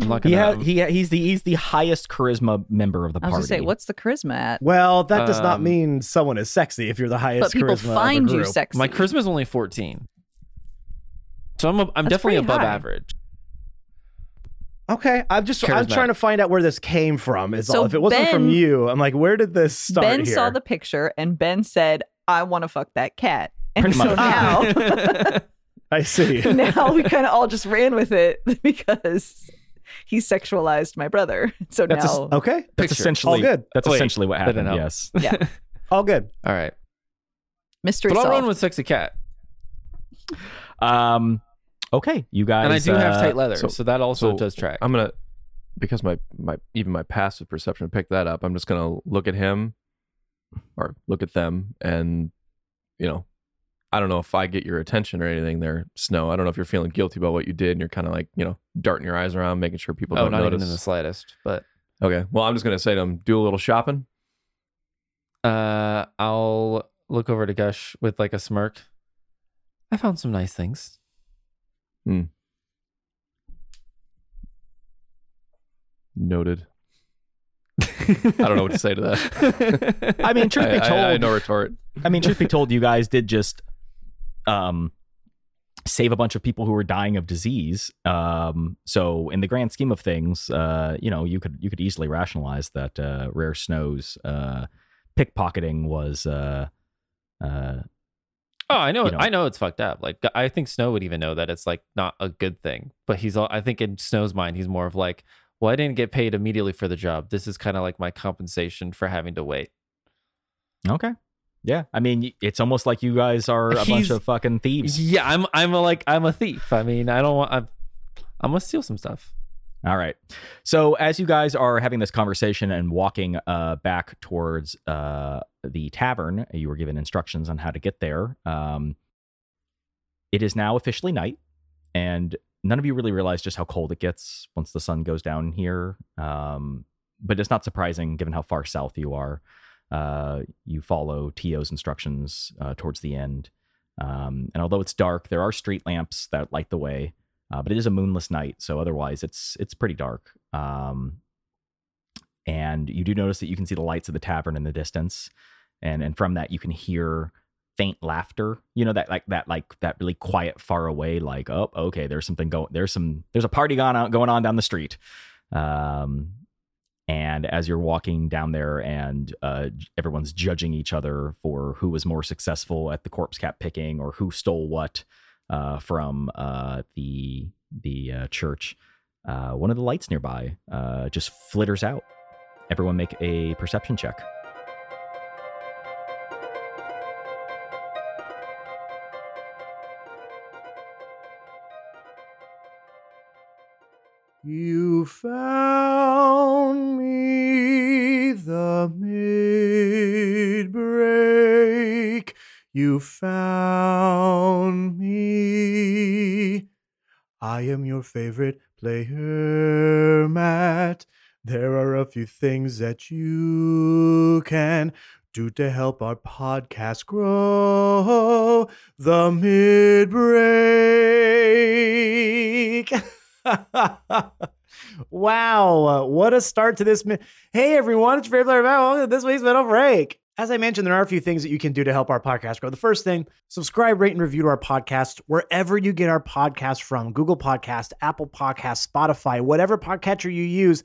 I'm not He gonna. ha- he he's the he's the highest charisma member of the party. I was party. gonna say, what's the charisma at? well, that does not Um, mean someone is sexy if you're the highest But people charisma of a find you group. sexy. my charisma is only 14, so I'm a, I'm That's definitely pretty above high. average. Okay, I'm just I'm Charismatic. trying to find out where this came from. Is So all. If it wasn't from Ben- you, I'm like, where did this start? ben here? saw the picture and Ben said, "I want to fuck that cat." And Pretty so much. now, I see. now we kind of all just ran with it because he sexualized my brother. So That's a s- now, Okay, That's Picture. essentially All good. That's Wait, essentially what happened. Yes. yeah, all good. All right, mystery but I'll run with sexy cat, Um. Okay, you guys. and I do have uh, tight leather, so, so- that also so does track. I'm gonna because my my even my passive perception picked that up. I'm just gonna look at him or look at them, and you know, I don't know if I get your attention or anything there, Snow. I don't know if you're feeling guilty about what you did, and you're kind of like you know darting your eyes around, making sure people oh, don't not notice. even in the slightest, but. Okay, well, I'm just gonna say to them do a little shopping. Uh, I'll look over to Gush with like a smirk. I found some nice things. Hmm. Noted. I don't know what to say to that. I mean, truth I, be I- told, I, no retort. I mean, truth be told, you guys did just um save a bunch of people who were dying of disease. Um, so in the grand scheme of things, uh, you know, you could you could easily rationalize that uh, Rare Snow's uh, pickpocketing was uh, uh, Oh, I know, You know. I know it's fucked up. Like I think Snow would even know that it's like not a good thing. But he's I think in Snow's mind, he's more of like, well, I didn't get paid immediately for the job. This is kind of like my compensation for having to wait. okay. Yeah, I mean, it's almost like you guys are a bunch of fucking thieves. Yeah, I'm I'm a, like I'm a thief. I mean, I don't want I'm I'm gonna steal some stuff. All right. So as you guys are having this conversation and walking uh, back towards uh, the tavern, you were given instructions on how to get there. Um, it is now officially night, and none of you really realize just how cold it gets once the sun goes down here. Um, but it's not surprising given how far south you are. Uh, you follow Tio's instructions uh, towards the end. Um, and although it's dark, there are street lamps that light the way uh, but it is a moonless night, so otherwise it's it's pretty dark. Um, and you do notice that you can see the lights of the tavern in the distance, and and from that you can hear faint laughter. You know that like that like that really quiet, far away. Like oh okay, there's something going. There's some there's a party going on going on down the street. Um, and as you're walking down there and uh, everyone's judging each other for who was more successful at the corpse cap picking or who stole what uh, from uh, the the uh, church, uh, one of the lights nearby uh, just flitters out. Everyone make a perception check. You found me the midbreak. You found me. I am your favorite player, Matt. There are a few things that you can do to help our podcast grow. The midbreak. wow, what a start to this. Mi- hey everyone, it's player Matt. Welcome to this week's middle break. As I mentioned, there are a few things that you can do to help our podcast grow. The first thing, subscribe, rate, and review to our podcast wherever you get our podcast from Google Podcast, Apple Podcast, Spotify, whatever podcatcher you use.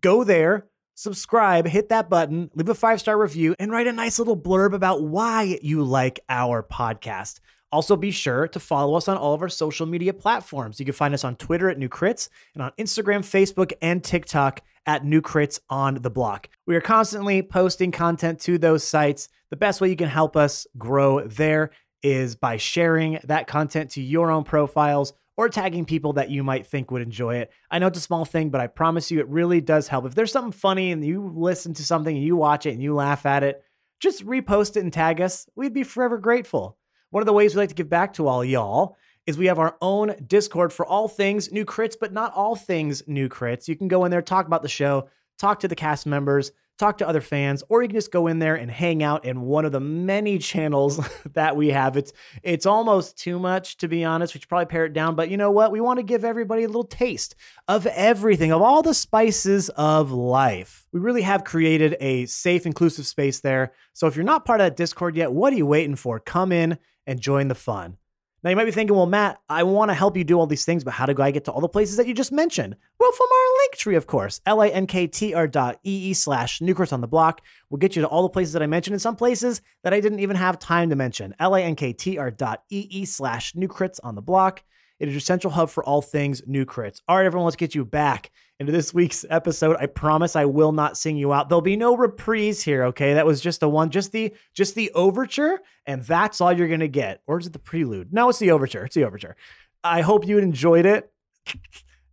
Go there, subscribe, hit that button, leave a five star review, and write a nice little blurb about why you like our podcast. Also, be sure to follow us on all of our social media platforms. You can find us on Twitter at New Crits and on Instagram, Facebook, and TikTok at New Crits on the Block. We are constantly posting content to those sites. The best way you can help us grow there is by sharing that content to your own profiles or tagging people that you might think would enjoy it. I know it's a small thing, but I promise you it really does help. If there's something funny and you listen to something and you watch it and you laugh at it, just repost it and tag us. We'd be forever grateful. One of the ways we like to give back to all y'all is we have our own Discord for all things new crits, but not all things new crits. You can go in there, talk about the show, talk to the cast members, talk to other fans, or you can just go in there and hang out in one of the many channels that we have. It's it's almost too much to be honest. We should probably pare it down, but you know what? We want to give everybody a little taste of everything, of all the spices of life. We really have created a safe, inclusive space there. So if you're not part of that Discord yet, what are you waiting for? Come in and join the fun. Now you might be thinking, well, Matt, I want to help you do all these things, but how do I get to all the places that you just mentioned? Well, from our link tree, of course, L-A-N-K-T-R dot E-E slash Newcrits on the block will get you to all the places that I mentioned and some places that I didn't even have time to mention. L-A-N-K-T-R dot slash Newcrits on the block. It is your central hub for all things new crits. All right, everyone, let's get you back into this week's episode. I promise I will not sing you out. There'll be no reprise here, okay? That was just a one, just the just the overture, and that's all you're gonna get. Or is it the prelude? No, it's the overture. It's the overture. I hope you enjoyed it.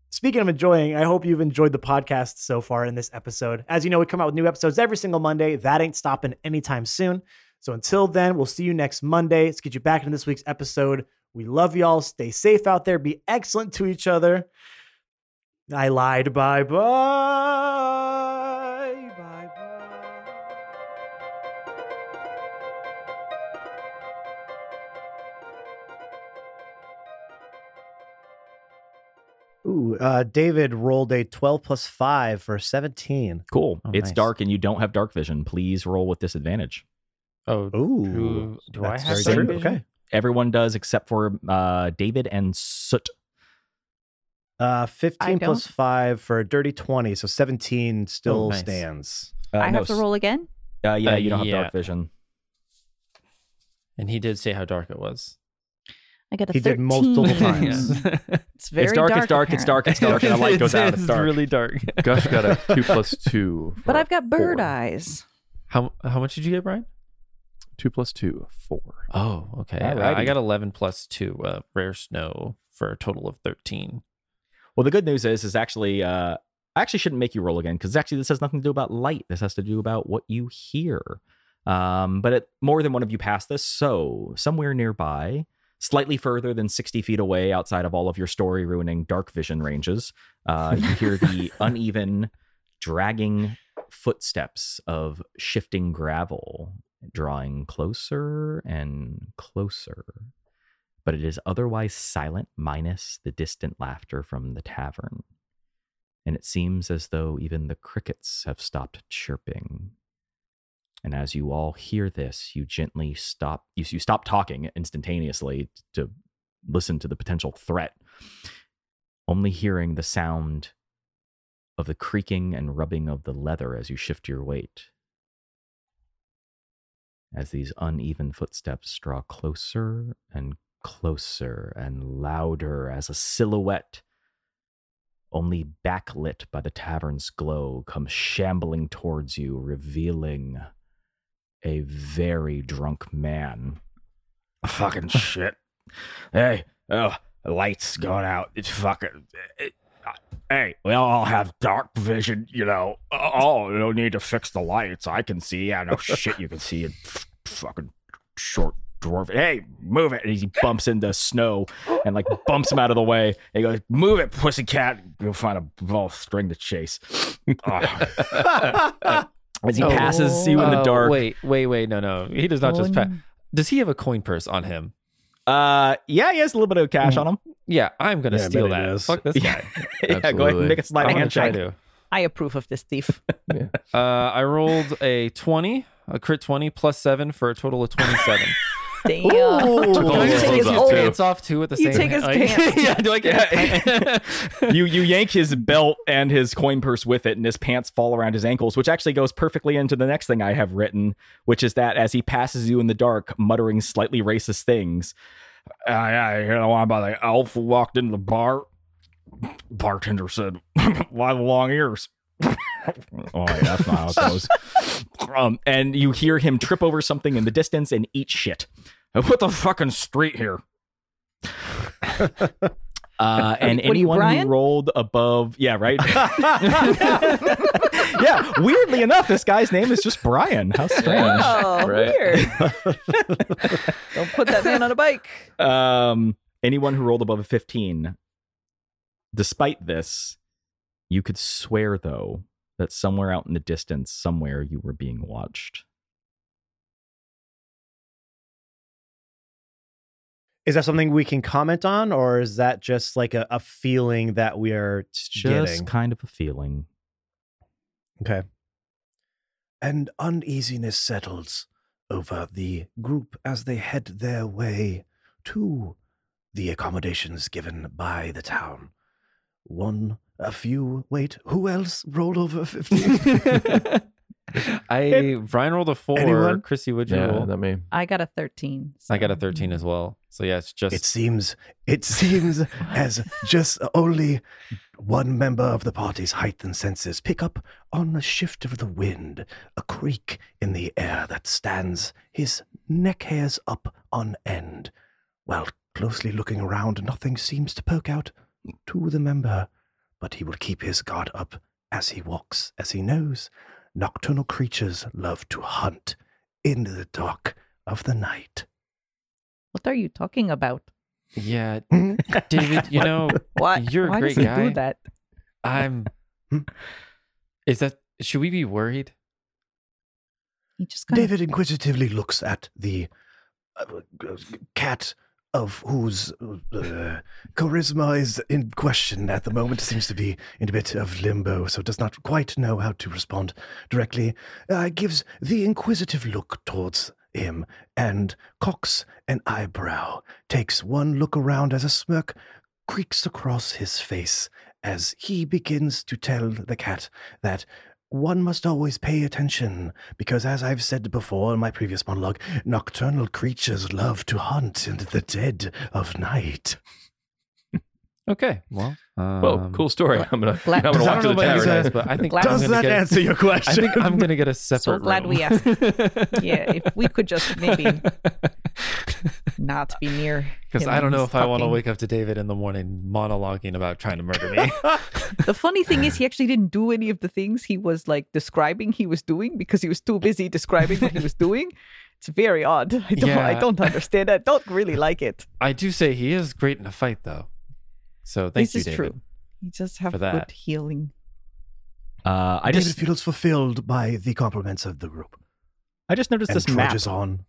Speaking of enjoying, I hope you've enjoyed the podcast so far in this episode. As you know, we come out with new episodes every single Monday. That ain't stopping anytime soon. So until then, we'll see you next Monday. Let's get you back into this week's episode. We love y'all. Stay safe out there. Be excellent to each other. I lied. Bye bye. Bye bye. Ooh, uh, David rolled a 12 plus 5 for 17. Cool. Oh, it's nice. dark and you don't have dark vision. Please roll with disadvantage. Oh, Ooh, do, do I have dark vision? Okay. Everyone does except for uh, David and Soot. Uh, 15 I plus don't. 5 for a dirty 20. So 17 still Oh, nice. stands. Uh, I no, have to roll again. Uh, yeah, Uh, you don't have dark vision. And he did say how dark it was. I got a He 13. did multiple times. Yeah. It's very it's dark, it's dark, it's dark, it's dark, and the light goes out. It's dark. really dark. Gush got a two plus two. But I've got bird four. eyes. How how much did you get, Brian? Two plus two, four. Oh, okay. Uh, I got 11 plus 2 uh, rare snow for a total of 13. Well, the good news is, is actually, uh, I actually shouldn't make you roll again because actually this has nothing to do about light. This has to do about what you hear. Um, but it, more than one of you passed this, so somewhere nearby, slightly further than sixty feet away, outside of all of your story ruining dark vision ranges, uh, you hear the uneven, dragging footsteps of shifting gravel drawing closer and closer but it is otherwise silent, minus the distant laughter from the tavern. And it seems as though even the crickets have stopped chirping. And as you all hear this, you gently stop. You, you stop talking instantaneously to listen to the potential threat, only hearing the sound of the creaking and rubbing of the leather as you shift your weight. As these uneven footsteps draw closer and closer and louder as a silhouette, only backlit by the tavern's glow, comes shambling towards you, revealing a very drunk man. Fucking shit. Hey, oh, lights gone out. It's fucking. It, hey, we all have dark vision, you know. Oh, no need to fix the lights. I can see. Yeah, no shit, you can see it. Fucking short dwarf. Hey, move it. And he bumps into snow and like bumps him out of the way. And he goes, Move it, pussycat. You'll find a ball of string to chase. As he Oh. passes you in the Oh, dark. Wait, wait, wait. No, no. He does not just pass. Does he have a coin purse on him? Uh, yeah, he has a little bit of cash on him. Yeah, I'm going to Yeah, steal bet that. Fuck this guy. yeah, go ahead and make a I sliding want try handshake. to. I approve of this thief. Uh, I rolled a 20, a crit 20 plus 7 for a total of 27. Damn. Ooh. Can Oh, I those take his up too. pants off too at the You same take his like- pants. yeah, do I get you you yank his belt and his coin purse with it, and his pants fall around his ankles, which actually goes perfectly into the next thing I have written, which is that as he passes you in the dark, muttering slightly racist things. Uh, yeah, you know the one about the elf who walked into the bar. Bartender said, "Why the long ears?" oh, wait, that's not how it goes. um, and you hear him trip over something in the distance and eat shit. What the fucking street here? Uh, and What are you, anyone who rolled above, yeah, right. yeah, weirdly enough, this guy's name is just Brian. How strange. Oh, Right. weird. Don't put that man on a bike. Um, anyone who rolled above a 15, despite this, you could swear, though, that somewhere out in the distance, somewhere you were being watched. Is that something we can comment on, or is that just like a, a feeling that we are just getting? kind of a feeling. Okay. and uneasiness settles over the group as they head their way to the accommodations given by the town. One, a few, wait, who else rolled over 15? I Brian rolled a four. Anyone? Chrissy, would you Yeah, roll? that me. I got a 13. I got a 13 as well. So yeah, it's just it seems, it seems as just only one member of the party's height and senses pick up on a shift of the wind, a creak in the air that stands his neck hairs up on end. While closely looking around, nothing seems to poke out to the member, but he will keep his guard up as he walks, as he knows nocturnal creatures love to hunt in the dark of the night. What are you talking about? yeah, David. You know, What? You're a Why great does he guy. do that? I'm. Hmm? Is that? Should we be worried? He just kind David inquisitively looks at the uh, cat of whose uh, charisma is in question at the moment. Seems to be in a bit of limbo, so does not quite know how to respond directly, uh, gives the inquisitive look towards him and cocks an eyebrow, takes one look around as a smirk creaks across his face as he begins to tell the cat that one must always pay attention because, as I've said before in my previous monologue, nocturnal creatures love to hunt in the dead of night. Okay. Well. Um, Whoa, cool story. I'm gonna, glad- I'm gonna I walk to know the about you tavern. guys, but I think Glad- I'm Does gonna that get, answer your I question? think I'm gonna get a separate. glad we asked. Yeah, if we could just maybe not be near. Because I don't know he's if I want to wake up to David in the morning monologuing about trying to murder me. The funny thing is, he actually didn't do any of the things he was like describing he was doing because he was too busy describing what he was doing. It's very odd. I don't. I don't understand. I don't really like it. I do say he is great in a fight, though. So thank you. this you, is David. true. You just have for good that. healing. Uh, I David just feels fulfilled by the compliments of the group I just noticed and this map. trudges on.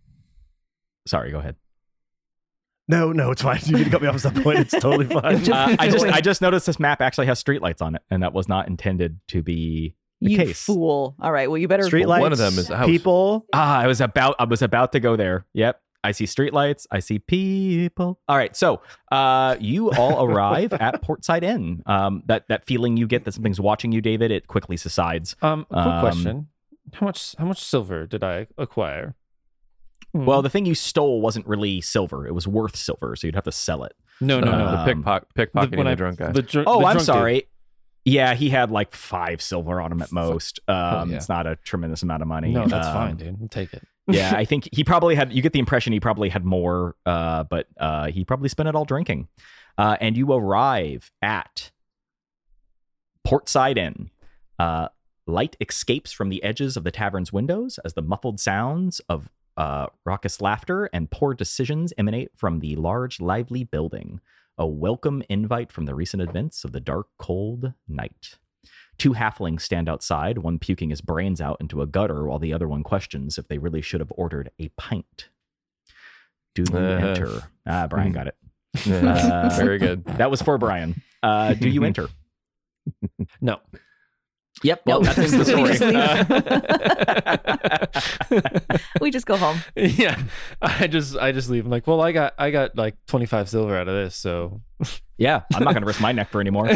Sorry, go ahead. No, no, it's fine. You need to cut me off at some point. It's totally fine. Just Uh, I just. I just noticed this map actually has streetlights on it, and that was not intended to be the You case. fool! All right. Well, you better. Street lights. One of them is out. people. Ah, I was about I was about to go there. Yep. I see streetlights. I see people. All right, so uh, you all arrive at Portside Inn. Um, that that feeling you get that something's watching you, David, it quickly subsides. Um, quick Um, question: How much? How much silver did I acquire? Hmm. Well, the thing you stole wasn't really silver; it was worth silver, so you'd have to sell it. no, no, no. Um, the pickpocket, pickpocketing when the I- drunk guy. The dr- Oh, the I'm sorry. dude. Yeah, he had like five silver on him at most. Um, Oh, yeah. It's not a tremendous amount of money. No, that's Um, fine, dude. I'll take it. yeah, I think he probably had. You get the impression he probably had more, uh, but uh, he probably spent it all drinking. Uh, and you arrive at Portside Inn. Uh, light escapes from the edges of the tavern's windows as the muffled sounds of uh, raucous laughter and poor decisions emanate from the large, lively building. A welcome invite from the recent events of the dark, cold night. Two halflings stand outside, one puking his brains out into a gutter, while the other one questions if they really should have ordered a pint. Do you Uh, enter? Ah, Brian hmm. got it. Yeah, Uh, Very good. That was for Brian. Uh, do you enter? No. Yep. Well, Nope. that's the We story. just we just go home. yeah, I just I just leave. I'm like, well, I got I got like 25 silver out of this, so yeah, I'm not going to risk my neck for anymore.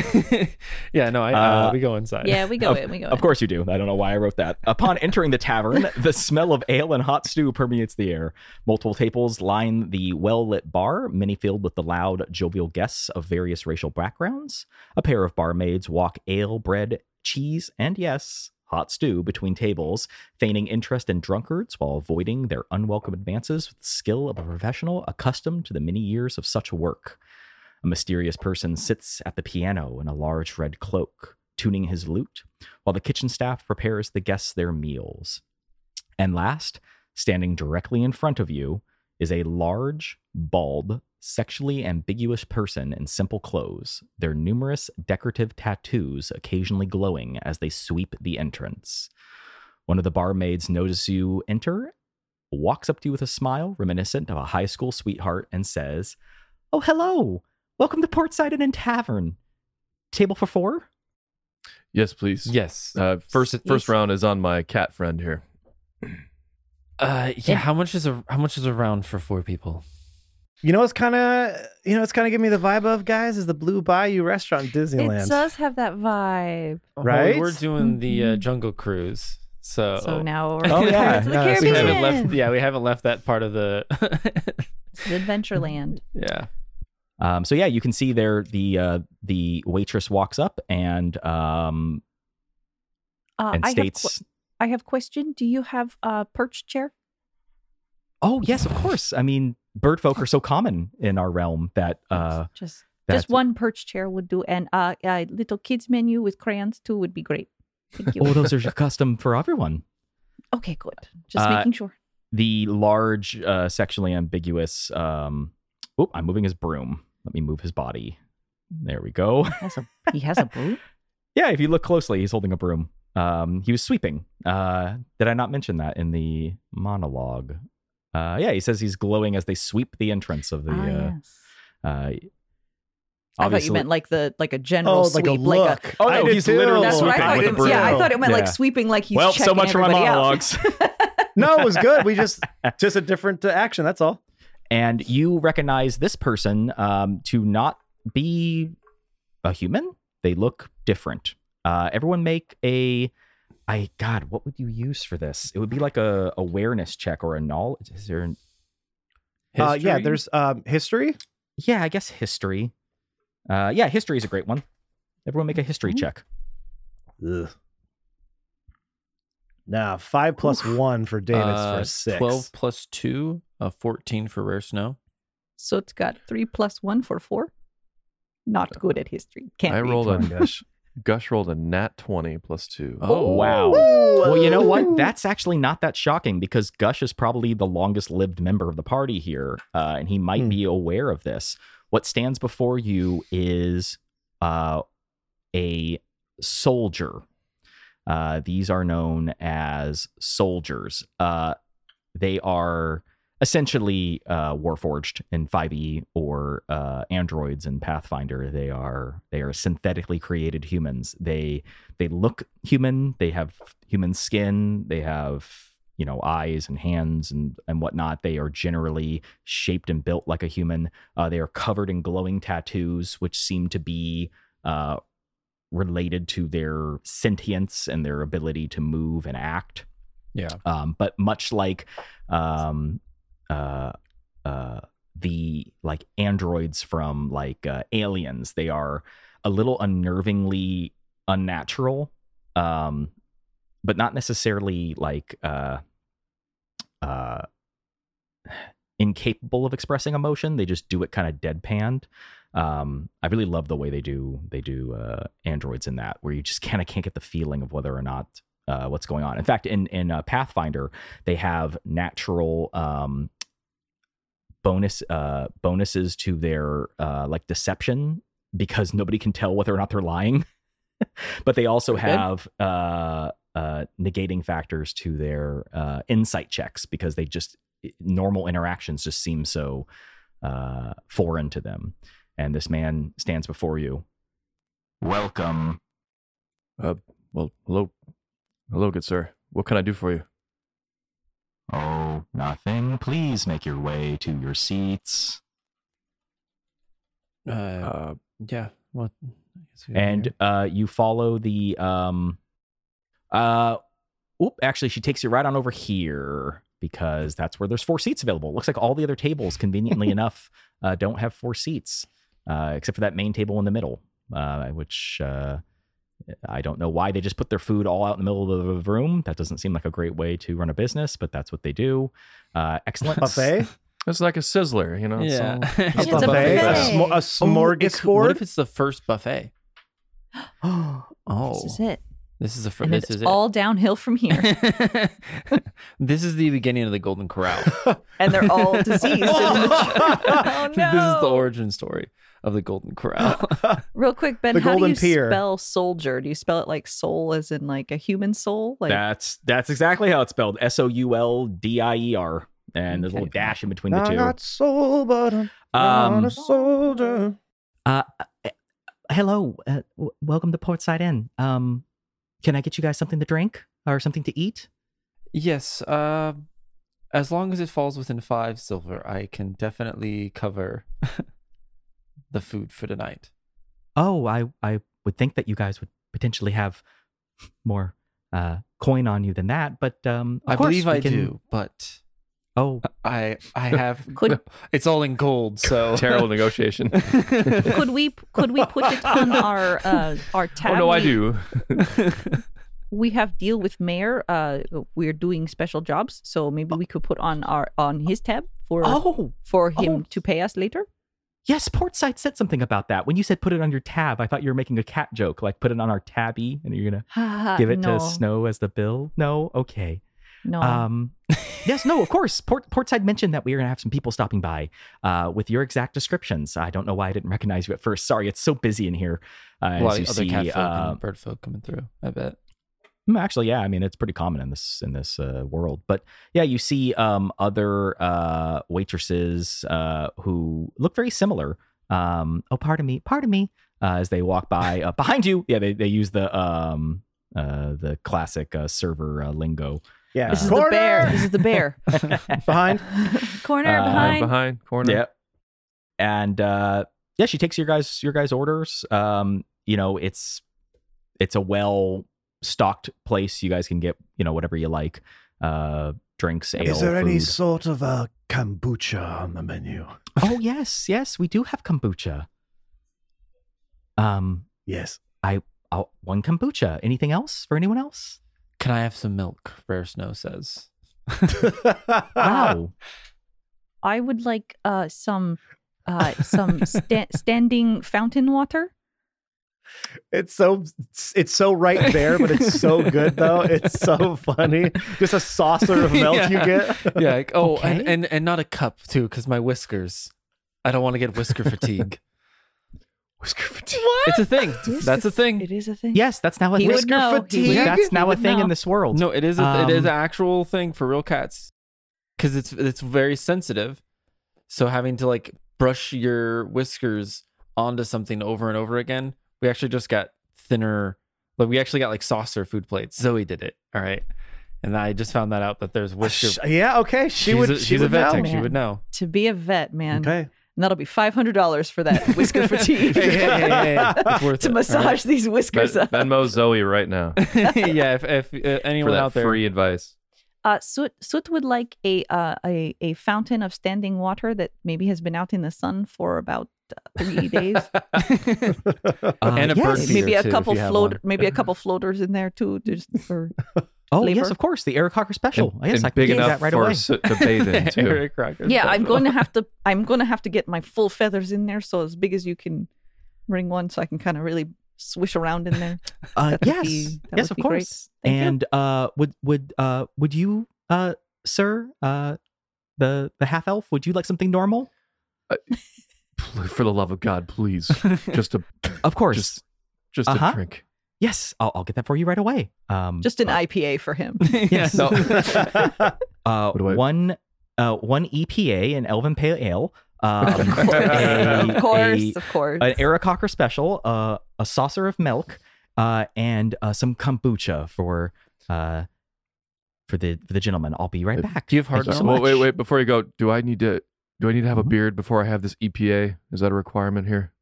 yeah, no, I uh, Uh, we go inside. Yeah, we go Of- in. We go Of in. course you do. I don't know why I wrote that. Upon entering the tavern, the smell of ale and hot stew permeates the air. Multiple tables line the well lit bar, many filled with the loud, jovial guests of various racial backgrounds. A pair of barmaids walk ale, bread, cheese, and yes, hot stew between tables, feigning interest in drunkards while avoiding their unwelcome advances with the skill of a professional accustomed to the many years of such work. A mysterious person sits at the piano in a large red cloak, tuning his lute, while the kitchen staff prepares the guests their meals. And last, standing directly in front of you, is a large, bald, sexually ambiguous person in simple clothes, their numerous decorative tattoos occasionally glowing as they sweep the entrance. One of the barmaids notices you enter, walks up to you with a smile reminiscent of a high school sweetheart, and says, Oh, hello! Welcome to Portside Inn and Tavern. Table for four? Yes, please. Yes. Uh, first, Yes. first round is on my cat friend here. Uh, yeah. How much is a how much is a round for four people? You know what's kind of you know what's kind of giving me the vibe of guys is the Blue Bayou restaurant in Disneyland. It does have that vibe. Right? we're doing the uh, Mhm. Jungle Cruise, so. So now we're Oh, yeah. Pirates the Yeah, so we Caribbean. haven't left. Yeah, we haven't left that part of the. It's Adventureland. yeah. Um, so yeah, you can see there the uh, the waitress walks up and um, Uh, and I have states, qu- I have a question. Do you have a perch chair? "Oh yes, of course. I mean, bird folk are so common in our realm that uh, just just one perch chair would do, and uh, a little kids menu with crayons too would be great. Thank you. oh, those are custom for everyone." okay, good. Just Uh, making sure. The large, uh, sexually ambiguous. Um, oh, I'm moving his broom. Let me move his body. There we go. He has a, he has a broom. Yeah, if you look closely, he's holding a broom. Um, he was sweeping. Uh, did I not mention that in the monologue? Uh, yeah, he says he's glowing as they sweep the entrance of the. Ah, uh, yes. uh, I thought you meant like the like a general Oh, sweep, like a look. Oh, I no, did he's too. literally That's what I thought. with a It, yeah, I thought it meant like sweeping, like he's well, so much for my monologues. No, it was good. We just just a different uh, action. That's all. and you recognize this person um, to not be a human. They look different. Uh, everyone make a. I God, what would you use for this? It would be like a awareness check or a knowledge. Is there? An, Uh, yeah, there's um, history. yeah, I guess history. Uh, yeah, history is a great one. Everyone make a history Mhm. check. Ugh. Nah, five plus one for David's Uh, for six. 12 plus 2, uh, 14 for rare snow. So it's got three plus one for four. Not good at history. Can't I rolled on, a Gush. Gush rolled a nat twenty plus two. Oh, wow. Well, you know what? That's actually not that shocking because Gush is probably the longest lived member of the party here, uh, and he might Hmm. be aware of this. What stands before you is uh, a soldier. Uh, these are known as soldiers. Uh, they are essentially uh, warforged in 5e or uh, androids in Pathfinder. They are they are synthetically created humans. They they look human. They have human skin. They have you know eyes and hands and and whatnot. They are generally shaped and built like a human. Uh, they are covered in glowing tattoos, which seem to be uh, related to their sentience and their ability to move and act. Yeah. Um, but much like um, uh, uh, the like androids from like uh, aliens, they are a little unnervingly unnatural, um, but not necessarily like uh, uh, incapable of expressing emotion. They just do it kind of deadpanned. Um, I really love the way they do they do uh, androids in that, where you just kind of can't get the feeling of whether or not uh, what's going on. In fact, in in uh, Pathfinder, they have natural um, bonus uh, bonuses to their uh, like deception because nobody can tell whether or not they're lying. but they also Pretty have uh, uh, negating factors to their uh, insight checks because they just normal interactions just seem so uh, foreign to them. And this man stands before you. Welcome. Well, hello, hello, good sir. What can I do for you? Oh, nothing. Please make your way to your seats. Uh, Uh, yeah. What? I guess we and here. uh you follow the um uh oop actually she takes you right on over here because that's where there's four seats available looks like all the other tables conveniently enough uh don't have four seats uh except for that main table in the middle uh which uh I don't know why they just put their food all out in the middle of the room. That doesn't seem like a great way to run a business, but that's what they do. Uh, excellent Buffet. it's like a sizzler, you know. it's yeah. all- A It's a buffet. A, buffet. smo- a Oh, it could- what smorgasbord. if it's the first buffet? Oh, This is it. This is the first. And This it's is it. all downhill from here. this is the beginning of the Golden Corral. and they're all diseased. oh, no. This is the origin story of the Golden Corral. Real quick, Ben, The how do you pier. spell soldier? Do you spell it like soul as in like a human soul? Like That's that's exactly how it's spelled. S O U L D I E R. And there's a little dash in between the I two. got soul, but I'm not Um, a soldier. uh, uh, hello, uh, w- welcome to Portside Inn. Um, can I get you guys something to drink or something to eat? yes. Uh, as long as it falls within five silver, I can definitely cover the food for tonight. Oh, I I would think that you guys would potentially have more uh coin on you than that, but um, I believe I can- do, but Oh, I I have. Could- it's all in gold, so Terrible negotiation. could we could we put it on our uh, our tab? oh no, I do. We have deal with mayor. Uh, we're doing special jobs, so maybe we could put on our on his tab for oh, for him oh. to pay us later. yes. Portside said something about that when you said put it on your tab. I thought you were making a cat joke, like put it on our tabby, and you're gonna give it no, to Snow as the bill. No, okay. No, Um, yes, no, of course. Port Portside mentioned that we were gonna have some people stopping by uh, with your exact descriptions. I don't know why I didn't recognize you at first. Sorry, it's so busy in here. Uh, a as lot you of other see, cat folk uh, and bird folk coming through. I bet. Mm, Actually, yeah, I mean it's pretty common in this in this uh, world. But yeah, you see um, other uh, waitresses uh, who look very similar. Um, oh, pardon me, pardon me, uh, as they walk by uh, behind you. Yeah, they they use the um, uh, the classic uh, server uh, lingo. Yeah. This is the bear. This is the bear. Behind. Corner Uh, behind. behind corner. Yep. And uh yeah, she takes your guys your guys orders. Um, you know, it's it's a well stocked place. You guys can get, you know, whatever you like. Uh drinks, ale. Is there any sort of a kombucha on the menu? Oh yes, yes, we do have kombucha. Um Yes. I'll, one kombucha. Anything else for anyone else? Can I have some milk? Rare Snow says. Wow. I would like uh some uh some sta- standing fountain water. It's so it's so right there, but it's so good though. It's so funny. Just a saucer of milk you get. Yeah. Like, oh, and, and and not a cup too, because my whiskers. I don't want to get whisker fatigue. Whisker fatigue. It's a thing. That's a thing. It is a thing. yes, that's now a He thing. would know. Fatigue? would- That's he now a thing know. in this world. No, it is. A, it is Um, an actual thing for real cats, because it's it's very sensitive. So having to like brush your whiskers onto something over and over again, we actually just got thinner. Like we actually got like saucer food plates. Zoe did it. All right, and I just found that out that there's whisker. Sh- yeah, okay. She she's would a, she she's a vet know. tech. She would know. To be a vet, man. Okay. And that'll be five hundred dollars for that whisker fatigue. Hey, hey, hey, hey, hey. Worth to it, massage right? these Ben, whiskers up. Venmo Zoe right now yeah, if, if uh, for anyone that out there, free advice. Uh, Soot, Soot would like a, uh, a a fountain of standing water that maybe has been out in the sun for about uh, three days. Uh, and a bird yes. feeder maybe a couple you float, maybe a couple floaters in there too, just for Oh flavor. yes, of course, the Eric Cocker special. And, yes, and I can big give enough that right for away. Soot to bathe in too. Eric Crocker yeah. I'm going to have to I'm going to have to get my full feathers in there, so as big as you can bring one, so I can kind of really swish around in there. Uh, yes, be- yes, of course. And uh, would would uh would you uh sir uh the the half elf would you like something normal? Pl- For the love of God, please, just a Of course. just just Uh-huh. a drink. Yes, I'll, I'll get that for you right away. Um, Just an uh, IPA for him. yes. No. uh, What do I- one uh one EPA an Elven Pale Ale. Um, of course, a- of course, a- of course. an Eric Cocker special, uh, a saucer of milk, uh, and uh, some kombucha for uh, for the for the gentleman. I'll be right back. do you have hard Thank you so? Well, wait, wait. Before you go, do I need to do I need to have a Mhm. beard before I have this EPA? Is that a requirement here?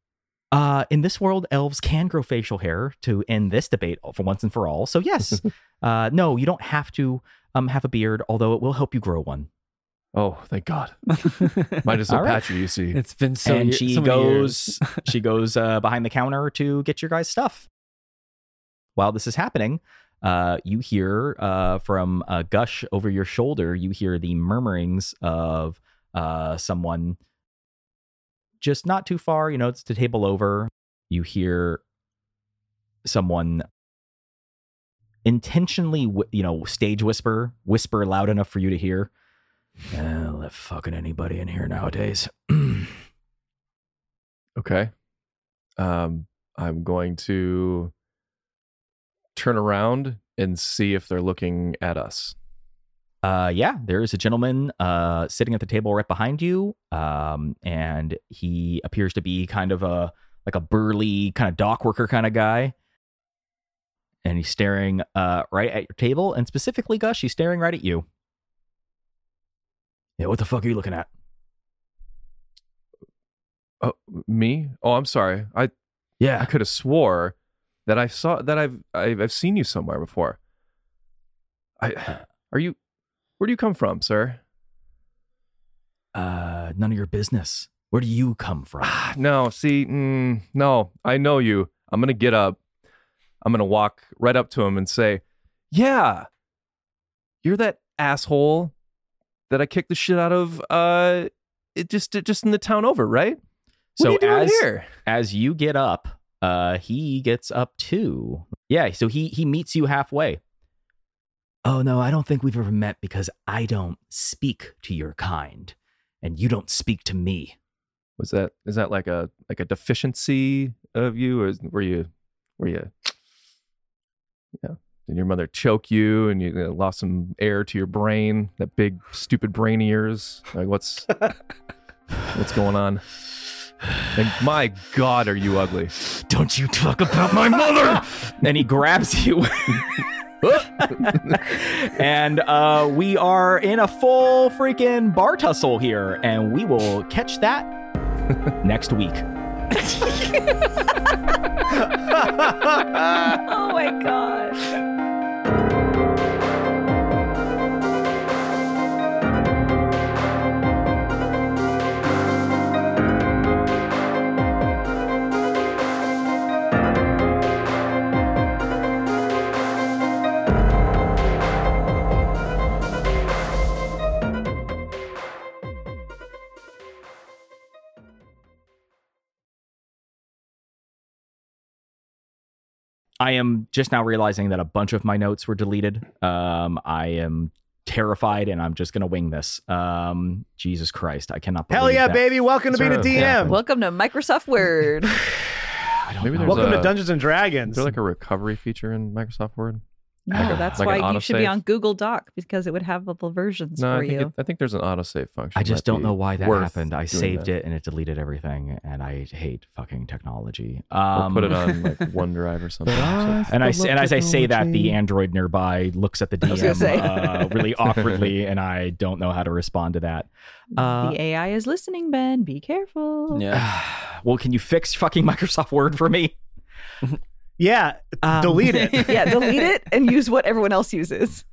Uh, in this world, elves can grow facial hair to end this debate for once and for all. So yes, uh, no, you don't have to um have a beard, although it will help you grow one. Oh, thank God. Mine is so All right. patchy. You see. it's been so. and ye- she so many years. goes she goes uh, behind the counter to get your guys stuff while this is happening uh, you hear uh, from uh, gush over your shoulder you hear the murmurings of uh, someone just not too far you know it's the table over you hear someone intentionally you know stage whisper whisper loud enough for you to hear uh, let fucking anybody in here nowadays Okay. Um, I'm going to turn around and see if they're looking at us. Uh, yeah, there is a gentleman uh, sitting at the table right behind you, um, and he appears to be kind of a like a burly kind of dock worker kind of guy. And he's staring uh, right at your table, and specifically, Gush, he's staring right at you. Yeah, what the fuck are you looking at? Oh, me? Oh, I'm sorry. I yeah, I could have swore that I saw that I've I've, I've seen you somewhere before. I are you? Where do you come from, sir? uh, none of your business. Where do you come from? No, see, mm, no, I know you. I'm gonna get up. I'm gonna walk right up to him and say, "Yeah, you're that asshole that I kicked the shit out of. Uh, it just it just in the town over, right? What So you as- here? as you get up, uh, he gets up too. Yeah, so he he meets you halfway. Oh no, I don't think we've ever met because I don't speak to your kind, and you don't speak to me. Was that is that like a like a deficiency of you, or were you were you? Yeah, Did your mother choke you and you uh, lost some air to your brain? That big stupid brain ears. Like what's what's going on? And my God, are you ugly? Don't you talk about my mother! and he grabs you. and uh, we are in a full freaking bar tussle here, and we will catch that next week. oh my gosh. I am just now realizing that a bunch of my notes were deleted. Um, I am terrified, and I'm just gonna wing this. Um, Jesus Christ, I cannot. Hell yeah, that. baby! Welcome to being a DM. happened. Welcome to Microsoft Word. I don't Maybe know. there's Welcome a- to Dungeons and Dragons. Is there like a recovery feature in Microsoft Word? No, that's Like why you should be on Google Doc because it would have the versions No, for I think, you. it, I think there's an autosave function. I just don't know why that happened. I saved that. it and it deleted everything, and I hate fucking technology. Or Um, put it on like OneDrive or something. And I say, and as I say that, the Android nearby looks at the was DM uh, really awkwardly, and I don't know how to respond to that. Uh, the AI is listening, Ben. Be careful. Yeah. well, can you fix fucking Microsoft Word for me? Yeah, Um, delete it. yeah, delete it and use what everyone else uses.